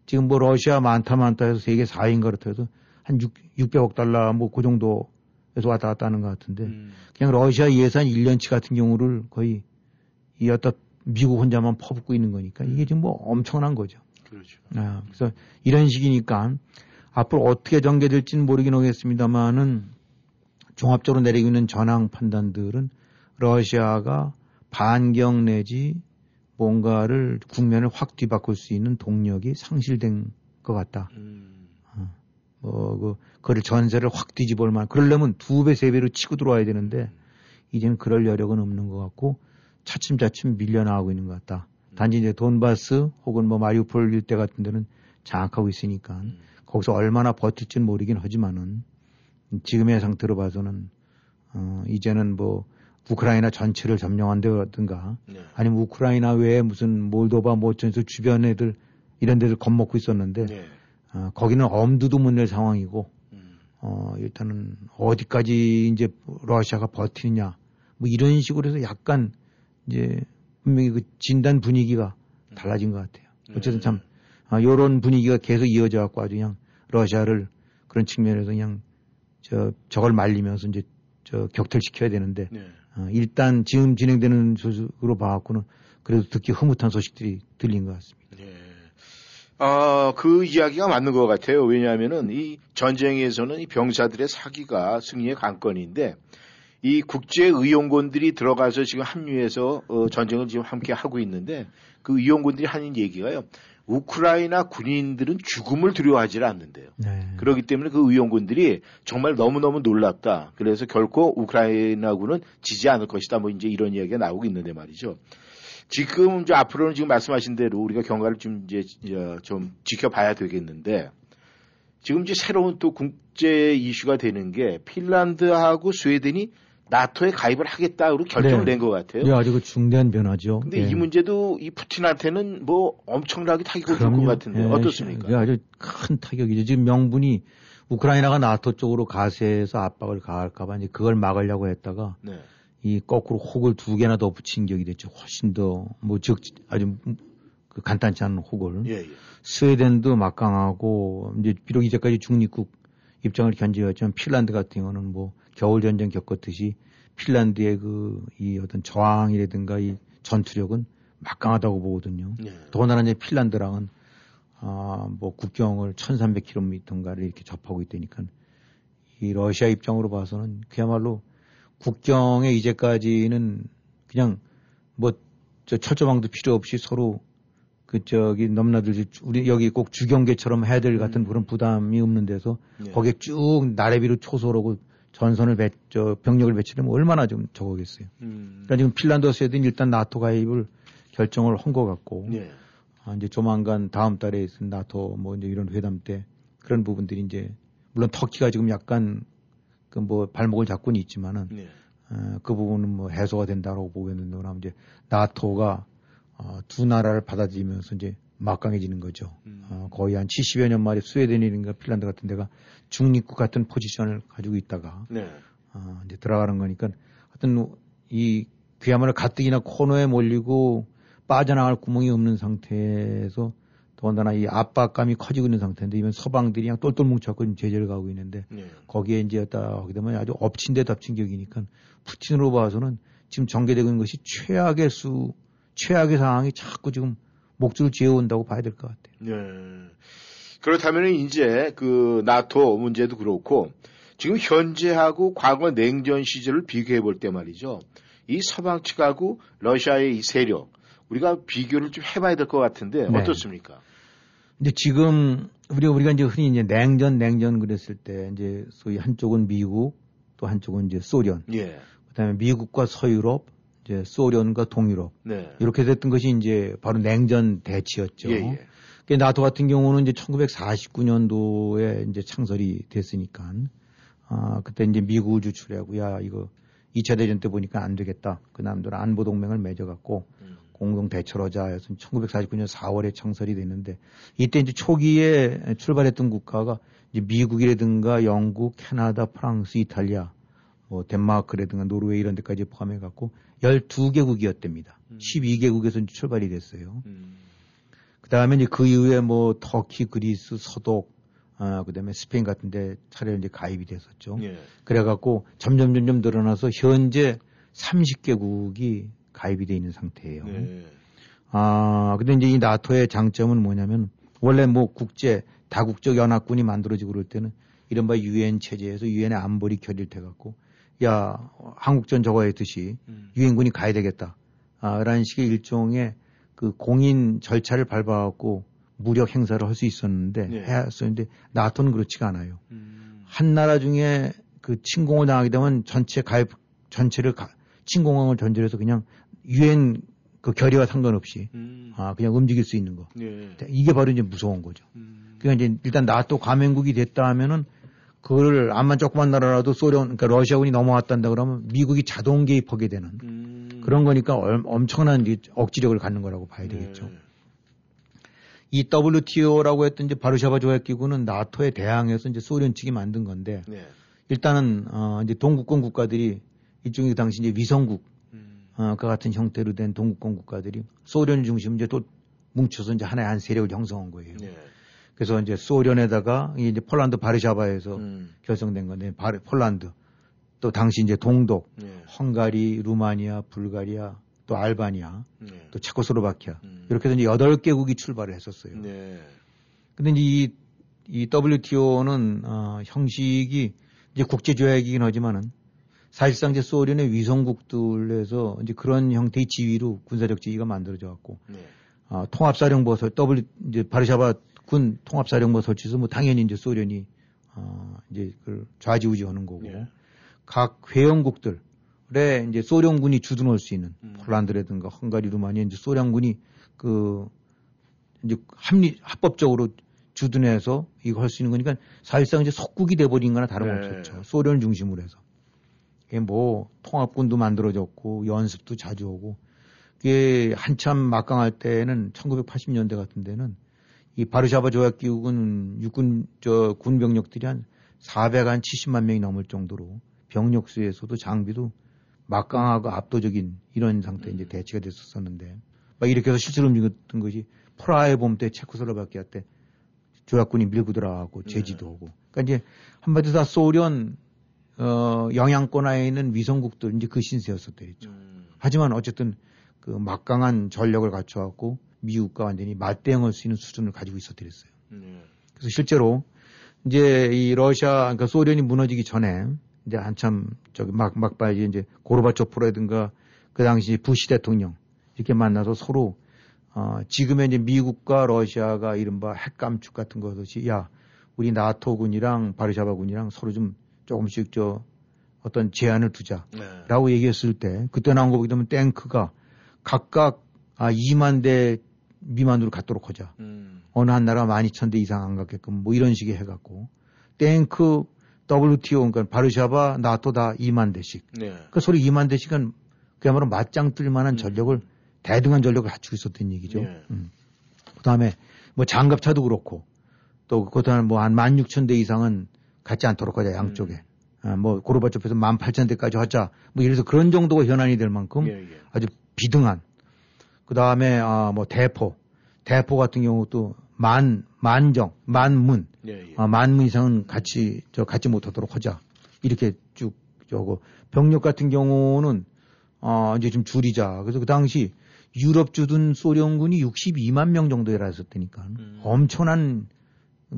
지금 뭐 러시아 많다 많다 해서 세계 4위인 가 그렇다 해서 한 6, 600억 달러 뭐 그 정도에서 왔다 갔다 하는 것 같은데 음. 그냥 러시아 예산 1년치 같은 경우를 거의 이 어떤 미국 혼자만 퍼붓고 있는 거니까 이게 지금 뭐 엄청난 거죠. 그렇죠. 아, 그래서 이런 식이니까 앞으로 어떻게 전개될지는 모르긴 하겠습니다만은 종합적으로 내리고 있는 전황 판단들은 러시아가 반경 내지 뭔가를 국면을 확 뒤바꿀 수 있는 동력이 상실된 것 같다. 음. 뭐, 그, 그를 전세를 확 뒤집을 만, 그러려면 두 배, 세 배로 치고 들어와야 되는데, 이제는 그럴 여력은 없는 것 같고, 차츰차츰 밀려나가고 있는 것 같다. 단지 이제 돈바스 혹은 뭐 마리우폴 일대 같은 데는 장악하고 있으니까, 음. 거기서 얼마나 버틸지는 모르긴 하지만은, 지금의 상태로 봐서는, 어, 이제는 뭐, 우크라이나 전체를 점령한다든가, 네. 아니면 우크라이나 외에 무슨 몰도바 뭐 어쩌면서 주변 애들, 이런 데들 겁먹고 있었는데, 네. 어, 거기는 엄두도 못 낼 상황이고, 음. 어, 일단은 어디까지 이제 러시아가 버티느냐, 뭐 이런 식으로 해서 약간 이제 분명히 그 진단 분위기가 달라진 것 같아요. 어쨌든 참, 아, 요런 분위기가 계속 이어져 갖고 아주 그냥 러시아를 그런 측면에서 그냥 저, 저걸 말리면서 이제 저 격퇴시켜야 되는데, 네. 어, 일단 지금 진행되는 소식으로 봐갖고는 그래도 듣기 흐뭇한 소식들이 들린 것 같습니다. 네. 어, 그 이야기가 맞는 것 같아요. 왜냐하면은 이 전쟁에서는 이 병사들의 사기가 승리의 관건인데 이 국제 의용군들이 들어가서 지금 합류해서 어, 전쟁을 지금 함께 하고 있는데 그 의용군들이 하는 얘기가요. 우크라이나 군인들은 죽음을 두려워하지 않는데요. 네. 그렇기 때문에 그 의용군들이 정말 너무너무 놀랍다. 그래서 결코 우크라이나군은 지지 않을 것이다. 뭐 이제 이런 이야기가 나오고 있는데 말이죠. 지금 이제 앞으로는 지금 말씀하신 대로 우리가 경과를 좀 이제 어, 좀 지켜봐야 되겠는데 지금 이제 새로운 또 국제 이슈가 되는 게 핀란드하고 스웨덴이 나토에 가입을 하겠다고 결정을 네. 낸것 같아요. 예, 아주 그 중대한 변화죠. 근데 예. 이 문제도 이 푸틴한테는 뭐 엄청나게 타격을 줄 것. 같은데 예, 어떻습니까? 아주 큰 타격이죠. 지금 명분이 우크라이나가 나토 쪽으로 가세해서 압박을 가할까봐 이제 그걸 막으려고 했다가 네. 이 거꾸로 혹을 두 개나 더 붙인 격이 됐죠. 훨씬 더 뭐 즉 아주 그 간단치 않은 혹을. 예, 예. 스웨덴도 막강하고 이제 비록 이제까지 중립국 입장을 견제했지만 핀란드 같은 경우는 뭐 겨울 전쟁 겪었듯이 핀란드의 그 이 어떤 저항이라든가 이 전투력은 막강하다고 보거든요. 네. 더군다나 이제 핀란드랑은 아뭐 국경을 1,300km인가를 이렇게 접하고 있다니까 이 러시아 입장으로 봐서는 그야말로 국경에 이제까지는 그냥 뭐 저 철조망도 필요 없이 서로 그 저기 넘나들지 우리 여기 꼭 주경계처럼 해야 될 같은 그런 부담이 없는 데서 네. 거기에 쭉 나래비로 초소하고 전선을 배, 저 병력을 배치하면 얼마나 좀 적었겠어요. 음. 그러니까 지금 핀란드 스웨덴 일단 나토 가입을 결정을 한 것 같고 예. 아, 이제 조만간 다음 달에 있은 나토 뭐 이제 이런 회담 때 그런 부분들이 이제 물론 터키가 지금 약간 그 뭐 발목을 잡고는 있지만은 네. 어, 그 부분은 뭐 해소가 된다고 보겠는데 그러면 이제 나토가 어, 두 나라를 받아들이면서 이제 막강해지는 거죠. 음. 어, 거의 한 70여 년 만에 스웨덴이든가 핀란드 같은 데가 중립국 같은 포지션을 가지고 있다가 네. 어, 이제 들어가는 거니까 하여튼 이 그야말로 가뜩이나 코너에 몰리고 빠져나갈 구멍이 없는 상태에서 더군다나 이 압박감이 커지고 있는 상태인데 이번 서방들이 그냥 똘똘 뭉쳐갖고 제재를 가고 있는데 네. 거기에 이제 딱 하게 되면 아주 엎친 데 덮친 격이니까 푸틴으로 봐서는 지금 전개되고 있는 것이 최악의 수, 최악의 상황이 자꾸 지금 목줄을 지어온다고 봐야 될 것 같아요. 네. 그렇다면 이제 그 나토 문제도 그렇고 지금 현재하고 과거 냉전 시절을 비교해 볼 때 말이죠. 이 서방 측하고 러시아의 이 세력 우리가 비교를 좀 해봐야 될 것 같은데 네. 어떻습니까? 근데 지금 우리가 우리가 이제 흔히 이제 냉전 냉전 그랬을 때 이제 소위 한쪽은 미국 또 한쪽은 이제 소련 예. 그다음에 미국과 서유럽 이제 소련과 동유럽 네. 이렇게 됐던 것이 이제 바로 냉전 대치였죠. 예, 예. 그 나토 같은 경우는 이제 1949년도에 이제 창설이 됐으니까 아 그때 이제 미국을 주출하고 야 이거 2차 대전 때 보니까 안 되겠다. 그 남들은 안보 동맹을 맺어갖고 음. 공동 대처하자 해서 1949년 4월에 창설이 됐는데 이때 이제 초기에 출발했던 국가가 이제 미국이라든가 영국, 캐나다, 프랑스, 이탈리아, 뭐 덴마크라든가 노르웨이 이런 데까지 포함해 갖고 12개국이었답니다. 12개국에서 이제 출발이 됐어요. 음. 그 다음에 이제 그 이후에 뭐 터키, 그리스, 서독, 아, 그 다음에 스페인 같은 데 차례로 이제 가입이 됐었죠. 예. 그래 갖고 점점 점점 늘어나서 현재 30개국이 가입이 돼 있는 상태예요. 네. 아, 근데 이제 이 나토의 장점은 뭐냐면 원래 뭐 국제 다국적 연합군이 만들어지고 그럴 때는 이른바 유엔 체제에서 유엔의 안보리 결의돼 갖고 야 한국전 저거 했듯이 음. 유엔군이 가야 되겠다. 아, 라는 식의 일종의 그 공인 절차를 밟아갖고 무력 행사를 할 수 있었는데 네. 했었는데 나토는 그렇지가 않아요. 음. 한 나라 중에 그 침공을 당하게 되면 전체 가입 전체를 가, 침공을 전제해서 그냥 유엔 그 결의와 상관없이 음. 아 그냥 움직일 수 있는 거. 예. 이게 바로 이제 무서운 거죠. 음. 그러니까 이제 일단 나토 가맹국이 됐다 하면은 그거를 암만 조그만 나라라도 소련 그러니까 러시아군이 넘어왔단다 그러면 미국이 자동 개입하게 되는 음. 그런 거니까 얼- 엄청난 억지력을 갖는 거라고 봐야 되겠죠. 네. 이 WTO라고 했던 이제 바르샤바 조약 기구는 나토에 대항해서 이제 소련 측이 만든 건데 네. 일단은 어 이제 동국권 국가들이 그 당시 이제 위성국 음. 어, 그 같은 형태로 된 동국권 국가들이 소련 중심 이제 또 뭉쳐서 이제 하나의 한 세력을 형성한 거예요. 네. 그래서 이제 소련에다가 이제 폴란드 바르샤바에서 음. 결성된 건데 바르, 폴란드 또 당시 이제 동독, 네. 헝가리, 루마니아, 불가리아, 또 알바니아, 네. 또 체코스로바키아 음. 이렇게 해서 이제 여덟 개국이 출발을 했었어요. 네. 근데 이, 이 WTO는 어, 형식이 이제 국제 조약이긴 하지만은 사실상 이제 소련의 위성국들에서 이제 그런 형태의 지위로 군사적 지위가 만들어져 갖고 네. 어, 통합사령부 설 W 이제 바르샤바 군 통합사령부 설치해서 뭐 당연히 이제 소련이 어, 이제 그걸 좌지우지하는 거고 예. 각 회원국들에 이제 소련군이 주둔할 수 있는 음. 폴란드라든가 헝가리, 루마니아 이제 소련군이 그 이제 합리 합법적으로 주둔해서 이거 할 수 있는 거니까 사실상 이제 속국이 돼버린 거나 다름없었죠. 네. 소련을 중심으로 해서. 이게 뭐 통합군도 만들어졌고 연습도 자주 오고 그게 한참 막강할 때는 1980년대 같은 데는 이 바르샤바 조약 기국은 육군 저 군 병력들이 한 470만 명이 넘을 정도로 병력 수에서도 장비도 막강하고 압도적인 이런 상태에 이제 대치가 됐었었는데 막 이렇게 해서 실제로 움직였던 것이 프라하의 봄 때 체코슬로바키아 때 조약군이 밀고 들어가고 제지도 오고. 그러니까 이제 한마디로 다 소련 어 영향권 하에 있는 위성국들 이제 그 신세였었대죠. 하지만 어쨌든 그 막강한 전력을 갖춰갖고 미국과 완전히 맞대응할 수 있는 수준을 가지고 있었더랬어요. 네. 그래서 실제로 이제 이 러시아, 그러니까 소련이 무너지기 전에 이제 한참 저기 막, 막바지 이제 고르바초프라든가 그 당시 부시 대통령 이렇게 만나서 서로 어, 지금의 이제 미국과 러시아가 이른바 핵감축 같은 것이 야, 우리 나토군이랑 바르샤바군이랑 서로 좀 조금씩 저 어떤 제한을 두자라고 얘기했을 때 그때 나온 거 보게 되면 탱크가 각각 아 2만 대 미만으로 갖도록 하자. 음. 어느 한 나라 12,000대 이상 안 갖게끔 뭐 이런 식의 해갖고 탱크 WTO 그러니까 바르샤바 나토 다 2만 대씩. 네. 그 소리 2만 대씩은 그야말로 맞짱 뜰 만한 전력을 대등한 전력을 갖추고 있었던 얘기죠. 예. 음. 그다음에 뭐 장갑차도 그렇고 또 그다음에 뭐한 16,000대 이상은 갖지 않도록 하자 양쪽에. 아, 뭐 고르바초프에서 18,000대까지 하자. 뭐 이래서 그런 정도가 현안이 될 만큼 예, 예. 아주 비등한. 그 다음에 아 뭐 대포. 대포 같은 경우도 만 만정, 만문. 예, 예. 아, 만문 이상은 같이 저 갖지 못하도록 하자. 이렇게 쭉 저거 병력 같은 경우는 어 이제 좀 줄이자. 그래서 그 당시 유럽 주둔 소련군이 62만 명 정도라 했었다니까. 음. 엄청난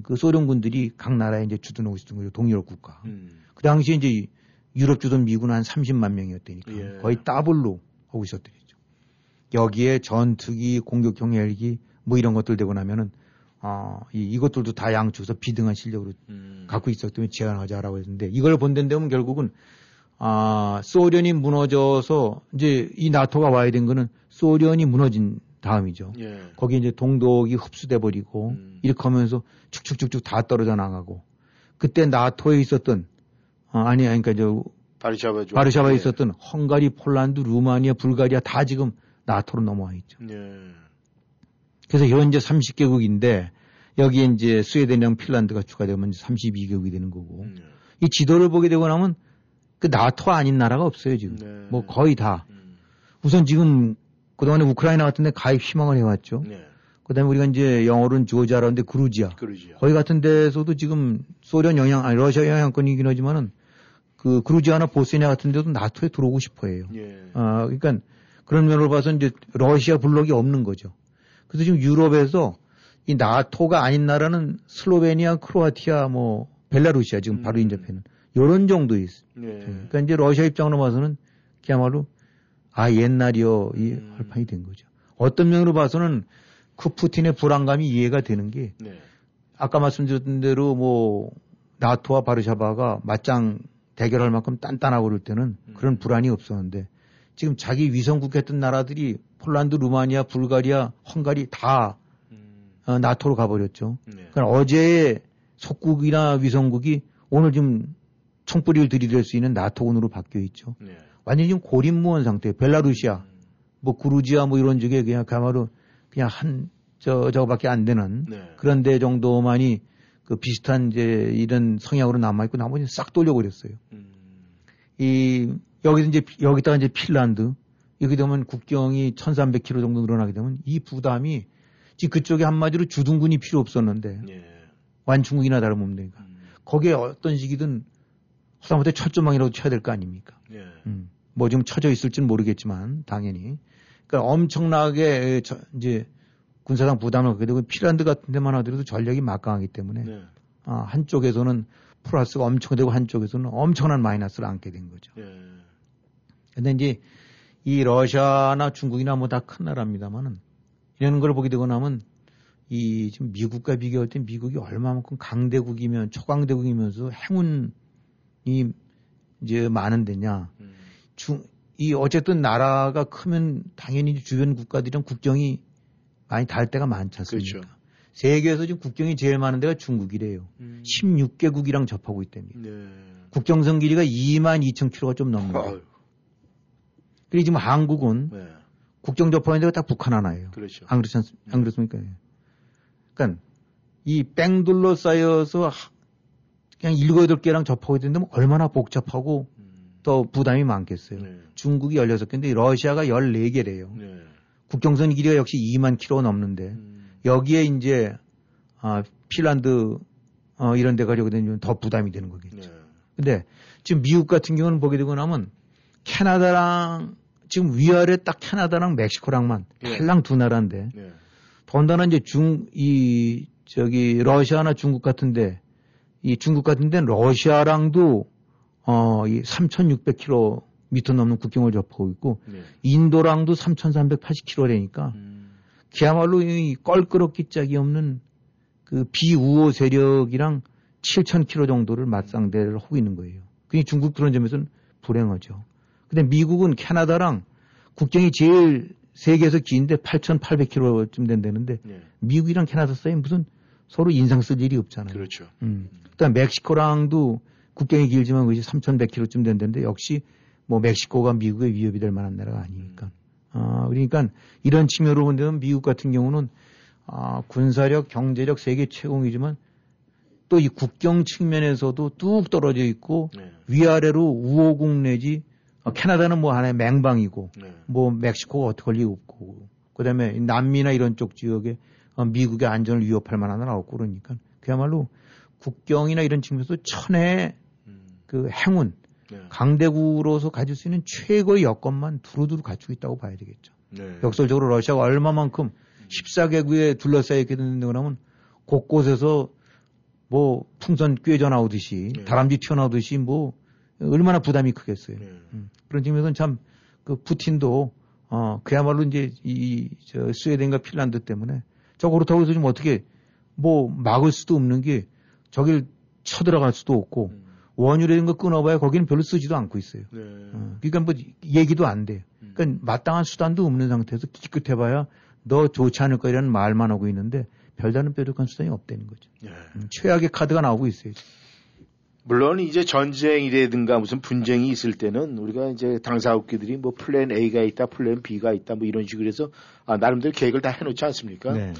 그 소련군들이 각 나라에 이제 주둔하고 있었던 거죠. 동유럽 국가. 음. 그 당시에 이제 유럽 주둔 미군은 한 30만 명이었다니까. 예. 거의 더블로 하고 있었더랬죠. 여기에 전투기, 공격형 헬기 뭐 이런 것들 되고 나면은 어, 이, 이것들도 다 양쪽에서 비등한 실력으로 음. 갖고 있었기 때문에 제한하자라고 했는데 이걸 본다면 결국은 아, 소련이 무너져서 이제 이 나토가 와야 된 거는 소련이 무너진 다음이죠. 예. 거기에 이제 동독이 흡수돼 버리고 음. 이렇게 하면서 축축축축 다 떨어져 나가고 그때 나토에 있었던 어, 아니 아니 그러니까 저 바르샤바 바르샤바에 예. 있었던 헝가리, 폴란드, 루마니아, 불가리아 다 지금 나토로 넘어와 있죠. 예. 그래서 현재 30개국인데 여기에 이제 스웨덴이랑 핀란드가 추가되면 이제 32개국이 되는 거고 음. 이 지도를 보게 되고 나면 그 나토 아닌 나라가 없어요 지금 네. 뭐 거의 다 음. 우선 지금 그동안에 우크라이나 같은 데 가입 희망을 해왔죠 네. 그다음에 우리가 이제 영어로는 조지아 라는데 그루지아 그러죠. 거기 같은 데서도 지금 소련 영향 아니 러시아 영향권이긴 하지만은 그 그루지아나 보스니아 같은 데도 나토에 들어오고 싶어해요 예. 아, 그러니까 그런 면으로 봐서 이제 러시아 블록이 없는 거죠. 그래서 지금 유럽에서 이 나토가 아닌 나라는 슬로베니아, 크로아티아, 뭐 벨라루시아 지금 바로 음. 인접해는 이런 정도 있어요. 예. 그러니까 이제 러시아 입장으로 봐서는 그야말로 아 옛날이요 이 음. 할판이 된 거죠. 어떤 면으로 봐서는 그 푸틴의 불안감이 이해가 되는 게 네. 아까 말씀드렸던 대로 뭐 나토와 바르샤바가 맞짱 대결할 만큼 단단하고 그럴 때는 음. 그런 불안이 없었는데 지금 자기 위성국 했던 나라들이 폴란드, 루마니아, 불가리아, 헝가리 다 음. 어, 나토로 가버렸죠. 네. 그러니까 어제의 속국이나 위성국이 오늘 지금 총뿌리를 들이댈 수 있는 나토군으로 바뀌어 있죠. 네. 완전히 지금 고립무원 상태. 벨라루시아, 음. 뭐 구루지아 뭐 이런 쪽에 그냥 가마로 그냥 한 저 저거밖에 안 되는 네. 그런 데 정도만이 그 비슷한 이제 이런 성향으로 남아 있고 나머지는 싹 돌려버렸어요. 음. 이 여기서 이제 여기다가 이제 핀란드 이렇게 되면 국경이 1,300km 정도 늘어나게 되면 이 부담이 지금 그쪽에 한마디로 주둔군이 필요 없었는데 예. 완충국이나 다름없으니까 음. 거기에 어떤 시기든 하다못해 철조망이라도 쳐야 될 거 아닙니까? 예. 음, 뭐 지금 쳐져 있을지는 모르겠지만 당연히 그러니까 엄청나게 저- 이제 군사상 부담을 갖게 되고 핀란드 같은 데만 하더라도 전력이 막강하기 때문에 네. 아, 한쪽에서는 플러스가 엄청 되고 한쪽에서는 엄청난 마이너스를 안게 된 거죠. 예. 근데 이제 이 러시아나 중국이나 뭐 다 큰 나라입니다만은 이런 걸 보게 되고 나면 이 지금 미국과 비교할 때 미국이 얼마만큼 강대국이면 초강대국이면서 행운이 이제 많은 데냐. 음. 중, 이 어쨌든 나라가 크면 당연히 주변 국가들이랑 국경이 많이 닿을 때가 많지 않습니까? 그렇죠. 세계에서 지금 국경이 제일 많은 데가 중국이래요. 음. 16개국이랑 접하고 있답니다. 네. 국경선 길이가 2만 2천 킬로가 좀 넘는다. 아유, 그리고 지금 한국은 네. 국경 접하는 데가 딱 북한 하나예요. 그렇죠. 안 그렇지 않, 안 그렇습니까? 예. 그러니까 이 뺑둘러 쌓여서 하- 그냥 일곱 여덟 개랑 접하고 있는데 뭐 얼마나 복잡하고 음. 더 부담이 많겠어요. 네. 중국이 16개인데 러시아가 14개래요. 네. 국경선 길이가 역시 2만 킬로 넘는데 음. 여기에 이제 아, 핀란드 어, 이런 데 가려고 되면 더 부담이 되는 거겠죠. 네. 근데 지금 미국 같은 경우는 보게 되고 나면 캐나다랑 지금 위아래 딱 캐나다랑 멕시코랑만 예. 달랑 두 나라인데 네. 더군다나 이제 중, 이, 저기, 러시아나 중국 같은데, 이 중국 같은데 러시아랑도, 어, 이 3,600km 넘는 국경을 접하고 있고, 네. 인도랑도 3,380km라니까, 음. 그야말로 이 껄끄럽기 짝이 없는 그 비우호 세력이랑 7,000km 정도를 맞상대를 하고 있는 거예요. 그게 중국 그런 점에서는 불행하죠. 근데 미국은 캐나다랑 국경이 제일 세계에서 긴데 8,800km쯤 된다는데 네. 미국이랑 캐나다 사이에 무슨 서로 인상 쓸 일이 없잖아요. 그렇죠. 음. 그다음 멕시코랑도 국경이 길지만 그것이 3,100km쯤 된다는데 역시 뭐 멕시코가 미국의 위협이 될 만한 나라가 아니니까. 아, 그러니까 이런 측면으로 본다면 미국 같은 경우는 아, 군사력, 경제력 세계 최공이지만 또 이 국경 측면에서도 뚝 떨어져 있고 네. 위아래로 우호국 내지 어, 캐나다는 뭐 하나의 맹방이고 네. 뭐 멕시코가 어떻게 할 리가 없고 그다음에 이 남미나 이런 쪽 지역에 어, 미국의 안전을 위협할 만한 나라 없고 그러니까 그야말로 국경이나 이런 측면에서 천의 음. 그 행운 네. 강대국으로서 가질 수 있는 최고의 여건만 두루두루 갖추고 있다고 봐야 되겠죠. 네. 역설적으로 러시아가 얼마만큼 14개국에 둘러싸여 있게 되는데 그러면 곳곳에서 뭐 풍선 꿰져 나오듯이 네. 다람쥐 튀어나오듯이 뭐 얼마나 부담이 크겠어요. 네. 음, 그런 측면에서는 참 그 푸틴도 어 그야말로 이제 이저 스웨덴과 핀란드 때문에 저 그렇다고 해서 좀 어떻게 뭐 막을 수도 없는 게 저길 쳐들어갈 수도 없고 음. 원유라는 거 끊어봐야 거기는 별로 쓰지도 않고 있어요. 네. 어, 그러니까 뭐 얘기도 안 돼요. 음. 그러니까 마땅한 수단도 없는 상태에서 기껏해봐야 너 좋지 않을 거라는 말만 하고 있는데 별다른 뾰족한 수단이 없다는 거죠. 네. 음, 최악의 카드가 나오고 있어요. 물론 이제 전쟁이라든가 무슨 분쟁이 있을 때는 우리가 이제 당사국들이 뭐 plan A가 있다, plan B가 있다, 뭐 이런 식으로 해서 아, 나름대로 계획을 다 해놓지 않습니까? 네.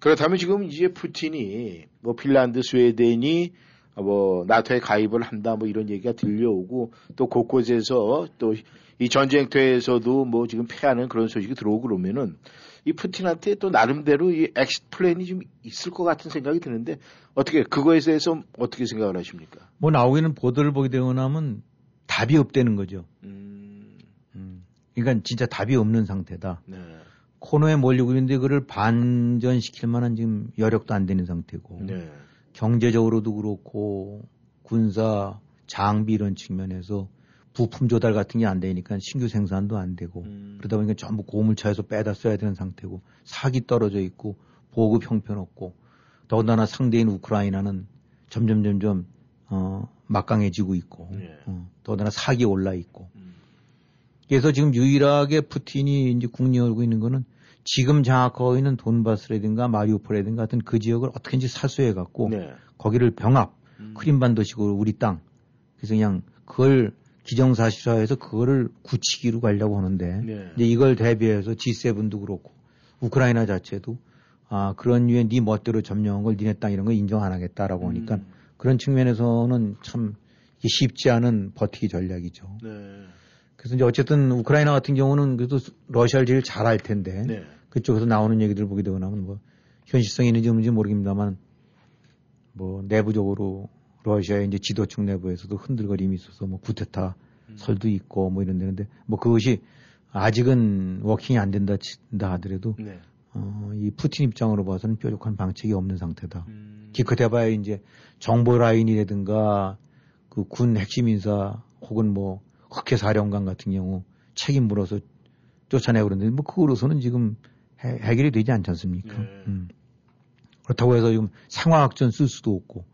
그렇다면 지금 이제 푸틴이 뭐 핀란드, 스웨덴이 뭐 나토에 가입을 한다, 뭐 이런 얘기가 들려오고 또 곳곳에서 또 이 전쟁터에서도 뭐 지금 패하는 그런 소식이 들어오고 그러면은 이 푸틴한테 또 나름대로 이 exit plan이 좀 있을 것 같은 생각이 드는데 어떻게 그거에 대해서 어떻게 생각을 하십니까? 뭐 나오기는 보도를 보게 되고 나면 답이 없다는 거죠. 음, 음. 그러니까 진짜 답이 없는 상태다. 네. 코너에 몰리고 있는데 그를 반전시킬 만한 지금 여력도 안 되는 상태고 네. 경제적으로도 그렇고 군사 장비 이런 측면에서 부품 조달 같은 게 안 되니까 신규 생산도 안 되고 음. 그러다 보니까 전부 고물차에서 빼다 써야 되는 상태고 사기 떨어져 있고 보급 형편없고 더군다나 상대인 우크라이나는 점점 점점 어 막강해지고 있고 예. 어, 더군다나 사기 올라 있고 음. 그래서 지금 유일하게 푸틴이 이제 국리 열고 있는 거는 지금 장악하고 있는 돈바스라든가 마리우폴이라든가 같은 그 지역을 어떻게든지 사수해 갖고 네. 거기를 병합 음. 크림반도식으로 우리 땅 그래서 그냥 그걸 기정사실화해서 그거를 굳히기로 가려고 하는데 네. 이제 이걸 대비해서 G7도 그렇고 우크라이나 자체도 아 그런 유의 네 멋대로 점령한 걸 니네 땅 이런 거 인정 안 하겠다라고 하니까 음. 그런 측면에서는 참 쉽지 않은 버티기 전략이죠. 네. 그래서 이제 어쨌든 우크라이나 같은 경우는 그래도 러시아를 제일 잘 알 텐데 네. 그쪽에서 나오는 얘기들 보게 되고 나면 뭐 현실성이 있는지 없는지 모르겠습니다만 뭐 내부적으로 러시아의 이제 지도층 내부에서도 흔들거림이 있어서 뭐 구테타 음. 설도 있고 뭐 이런 데는데 뭐 그것이 아직은 워킹이 안 된다 친다 하더라도 네. 어, 이 푸틴 입장으로 봐서는 뾰족한 방책이 없는 상태다. 기껏해봐야 이제 정보 라인이라든가 그 군 핵심 인사 혹은 뭐 국회 사령관 같은 경우 책임 물어서 쫓아내고 그러는데 뭐 그거로서는 지금 해, 해결이 되지 않지 않습니까? 음. 그렇다고 해서 지금 상황 학전 쓸 수도 없고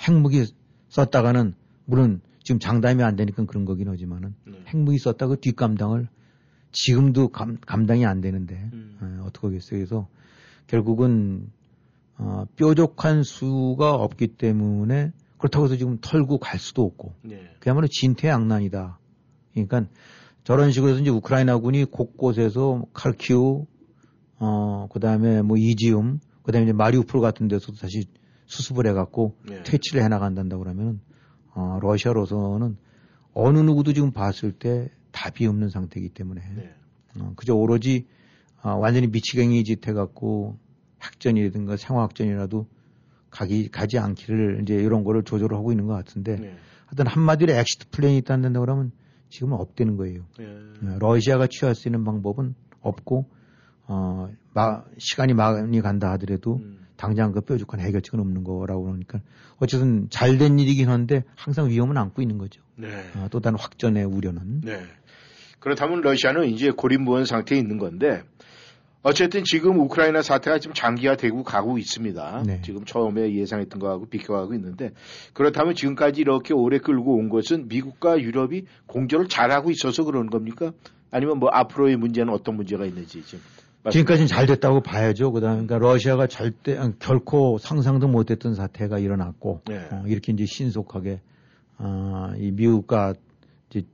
핵무기 썼다가는 물론 지금 장담이 안 되니까 그런 거긴 하지만은 핵무기 썼다가 뒷감당을 지금도 감, 감당이 안 되는데 어, 어떡하겠어요. 그래서 결국은 어, 뾰족한 수가 없기 때문에 그렇다고 해서 지금 털고 갈 수도 없고 네. 그야말로 진퇴양난이다. 그러니까 저런 식으로 해서 이제 우크라이나군이 곳곳에서 칼키우 어 그 다음에 뭐 이지움 그 다음에 이제 마리우폴 같은 데서도 다시 수습을 해갖고 네. 퇴치를 해나간단다 그러면 어 러시아로서는 어느 누구도 지금 봤을 때 답이 없는 상태이기 때문에 네. 어, 그저 오로지 어, 완전히 미치갱이 짓 해갖고 학전이라든가 생화학전이라도 가기 가지 않기를 이제 이런 거를 조절을 하고 있는 것 같은데 네. 하여튼 한마디로 exit plan이 있다는다 그러면 지금은 없다는 거예요. 네. 어, 러시아가 취할 수 있는 방법은 없고 어, 마- 시간이 많이 간다 하더라도 음. 당장 그 뾰족한 해결책은 없는 거라고 그러니까 어쨌든 잘된 일이긴 한데 항상 위험은 안고 있는 거죠. 네. 어, 또 다른 확전의 우려는. 네. 그렇다면 러시아는 이제 고립무원 상태에 있는 건데 어쨌든 지금 우크라이나 사태가 지금 장기화되고 가고 있습니다. 네. 지금 처음에 예상했던 거하고 비켜가고 있는데 그렇다면 지금까지 이렇게 오래 끌고 온 것은 미국과 유럽이 공조를 잘하고 있어서 그런 겁니까? 아니면 뭐 앞으로의 문제는 어떤 문제가 있는지 지금 지금까지는 잘 됐다고 봐야죠. 그다음에 그러니까 러시아가 절대 결코 상상도 못했던 사태가 일어났고 네. 어, 이렇게 이제 신속하게 아, 이 미국과 이제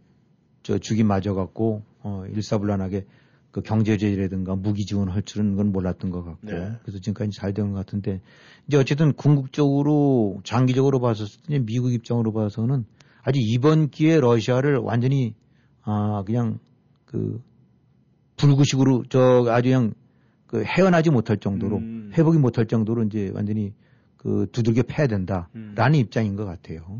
저 죽이 맞아갖고 어, 일사불란하게 그 경제 제재라든가 무기 지원할 줄은 건 몰랐던 것 같고 네. 그래서 지금까지 잘 된 것 같은데 이제 어쨌든 궁극적으로 장기적으로 봐서 미국 입장으로 봐서는 아직 이번 기회에 러시아를 완전히 아 그냥 그 불구식으로 저 아주 그냥 그 헤어나지 못할 정도로 음. 회복이 못할 정도로 이제 완전히 그 두들겨 패야 된다라는 입장인 것 같아요.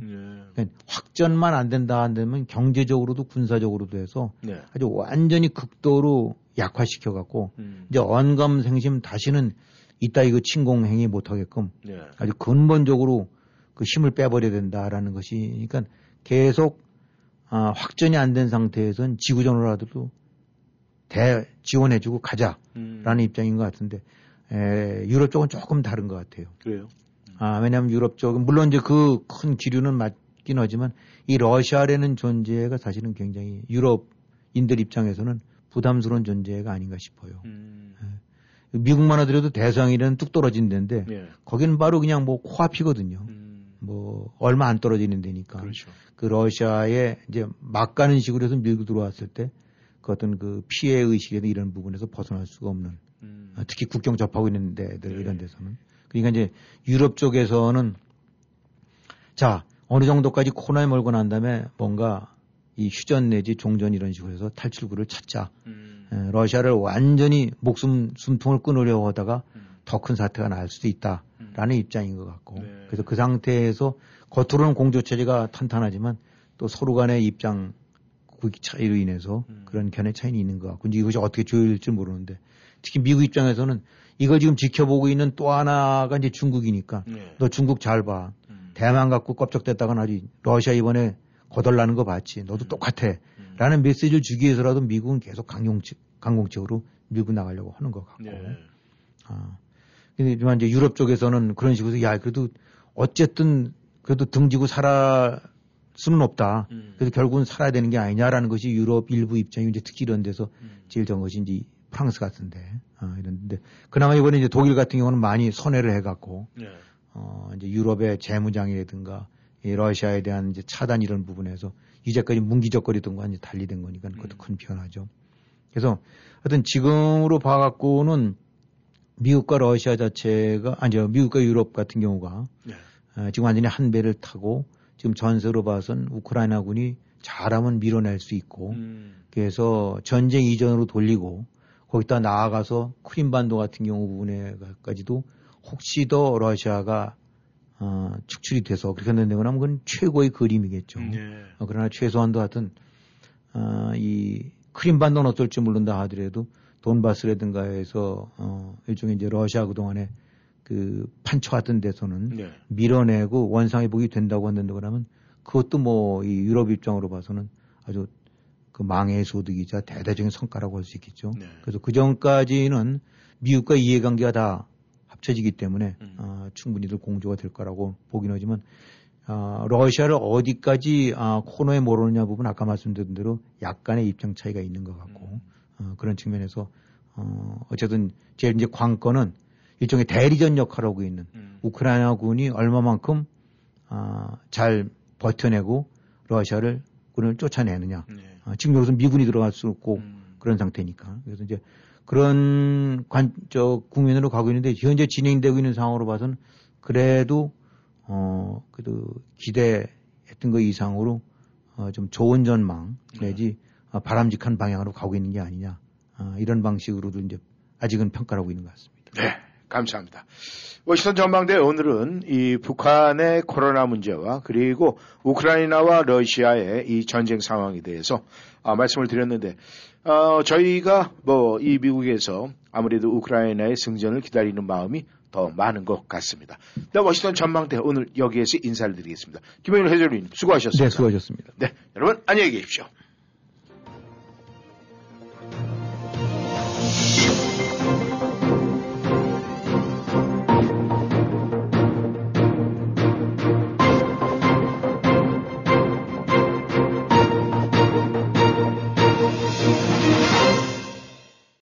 그러니까 확전만 안 된다 안 되면 경제적으로도 군사적으로도 해서 네. 아주 완전히 극도로 약화시켜 갖고 음. 이제 언감생심 다시는 이따 이거 침공행위 못 하게끔 네. 아주 근본적으로 그 힘을 빼버려야 된다라는 것이 그러니까 계속 아, 확전이 안 된 상태에선 지구전으로라도 대 지원해주고 가자라는 음. 입장인 것 같은데 에, 유럽 쪽은 조금 다른 것 같아요. 그래요. 아, 왜냐하면 유럽 쪽은 물론 이제 그 큰 기류는 맞긴 하지만 이 러시아라는 존재가 사실은 굉장히 유럽인들 입장에서는 부담스러운 존재가 아닌가 싶어요. 음. 예. 미국만 하더라도 대상이라는 뚝 떨어진 데인데 예. 거기는 바로 그냥 뭐 코앞이거든요. 뭐 얼마 안 떨어지는 데니까. 음. 그렇죠. 그 러시아에 이제 막 가는 식으로 해서 밀고 들어왔을 때 그 어떤 그 피해 의식이나 이런 부분에서 벗어날 수가 없는 음. 아, 특히 국경 접하고 있는 네. 데들 이런 데서는 그러니까 이제 유럽 쪽에서는 자 어느 정도까지 코너에 몰고 난 다음에 뭔가 이 휴전 내지 종전 이런 식으로 해서 탈출구를 찾자. 음. 에, 러시아를 완전히 목숨 숨통을 끊으려고 하다가 더큰 사태가 날 수도 있다라는 입장인 것 같고 그래서 그 상태에서 겉으로는 공조 체제가 탄탄하지만 또 서로 간의 입장 그 차이로 인해서 그런 견해 차이는 있는 것 같고 이제 이것이 어떻게 조율될지 모르는데 특히 미국 입장에서는 이걸 지금 지켜보고 있는 또 하나가 이제 중국이니까 네. 너 중국 잘 봐. 대만 갖고 껍적댔다가 나지 러시아 이번에 거덜나는 거 봤지. 너도 똑같아. 라는 메시지를 주기 위해서라도 미국은 계속 강용적, 강공적으로 밀고 나가려고 하는 것 같고. 네. 아. 근데 만 이제 유럽 쪽에서는 그런 식으로 야, 그래도 어쨌든 그래도 등지고 살아 수는 없다. 그래서 결국은 살아야 되는 게 아니냐라는 것이 유럽 일부 입장이 이제 특히 이런 데서 제일 전 것이 이제 프랑스 같은데. 아, 이런데 그나마 이번에 이제 독일 같은 경우는 많이 선회를 해갖고 네. 어, 이제 유럽의 재무장이라든가 이 러시아에 대한 이제 차단 이런 부분에서 이제까지 문기적거리던 건 이제 달리된 거니까 그것도 큰 변화죠. 그래서 하여튼 지금으로 봐갖고는 미국과 러시아 자체가 아니죠 미국과 유럽 같은 경우가 네. 어, 지금 완전히 한 배를 타고 지금 전세로 봐선 우크라이나군이 잘하면 밀어낼 수 있고 음. 그래서 전쟁 이전으로 돌리고 거기다 나아가서 크림반도 같은 경우 부분에까지도 혹시 더 러시아가 어, 축출이 돼서 그렇게 된다거나 하면 그건 최고의 그림이겠죠. 네. 어, 그러나 최소한도 하여튼 어, 이 크림반도는 어떨지 모른다 하더라도 돈바스라든가에서 어 일종의 이제 러시아 그동안에 그 판초하던 데서는 네. 밀어내고 원상회복이 된다고 한다고 그러면 그것도 뭐 이 유럽 입장으로 봐서는 아주 그 망의 소득이자 대대적인 성과라고 할 수 있겠죠. 네. 그래서 그 전까지는 미국과 이해관계가 다 합쳐지기 때문에 음. 어, 충분히들 공조가 될 거라고 보긴 하지만 어, 러시아를 어디까지 아, 코너에 몰아넣냐 부분 아까 말씀드린 대로 약간의 입장 차이가 있는 것 같고 어, 그런 측면에서 어, 어쨌든 제일 이제 관건은 일종의 대리전 역할을 하고 있는 음. 우크라이나군이 얼마만큼 아, 잘 버텨내고 러시아를 군을 쫓아내느냐. 네. 아, 지금 여기서 미군이 들어갈 수 없고 음. 그런 상태니까. 그래서 이제 그런 관, 저, 국면으로 가고 있는데 현재 진행되고 있는 상황으로 봐서는 그래도, 어, 그래도 기대했던 것 이상으로 어, 좀 좋은 전망 내지 어, 바람직한 방향으로 가고 있는 게 아니냐. 아, 이런 방식으로도 이제 아직은 평가를 하고 있는 것 같습니다. 네, 감사합니다. 워싱턴 전망대 오늘은 이 북한의 코로나 문제와 그리고 우크라이나와 러시아의 이 전쟁 상황에 대해서 아, 말씀을 드렸는데 어, 저희가 뭐 이 미국에서 아무래도 우크라이나의 승전을 기다리는 마음이 더 많은 것 같습니다. 네, 워싱턴 전망대 오늘 여기에서 인사를 드리겠습니다. 김영일 해설위원 수고하셨습니다. 네, 수고하셨습니다. 네, 여러분 안녕히 계십시오.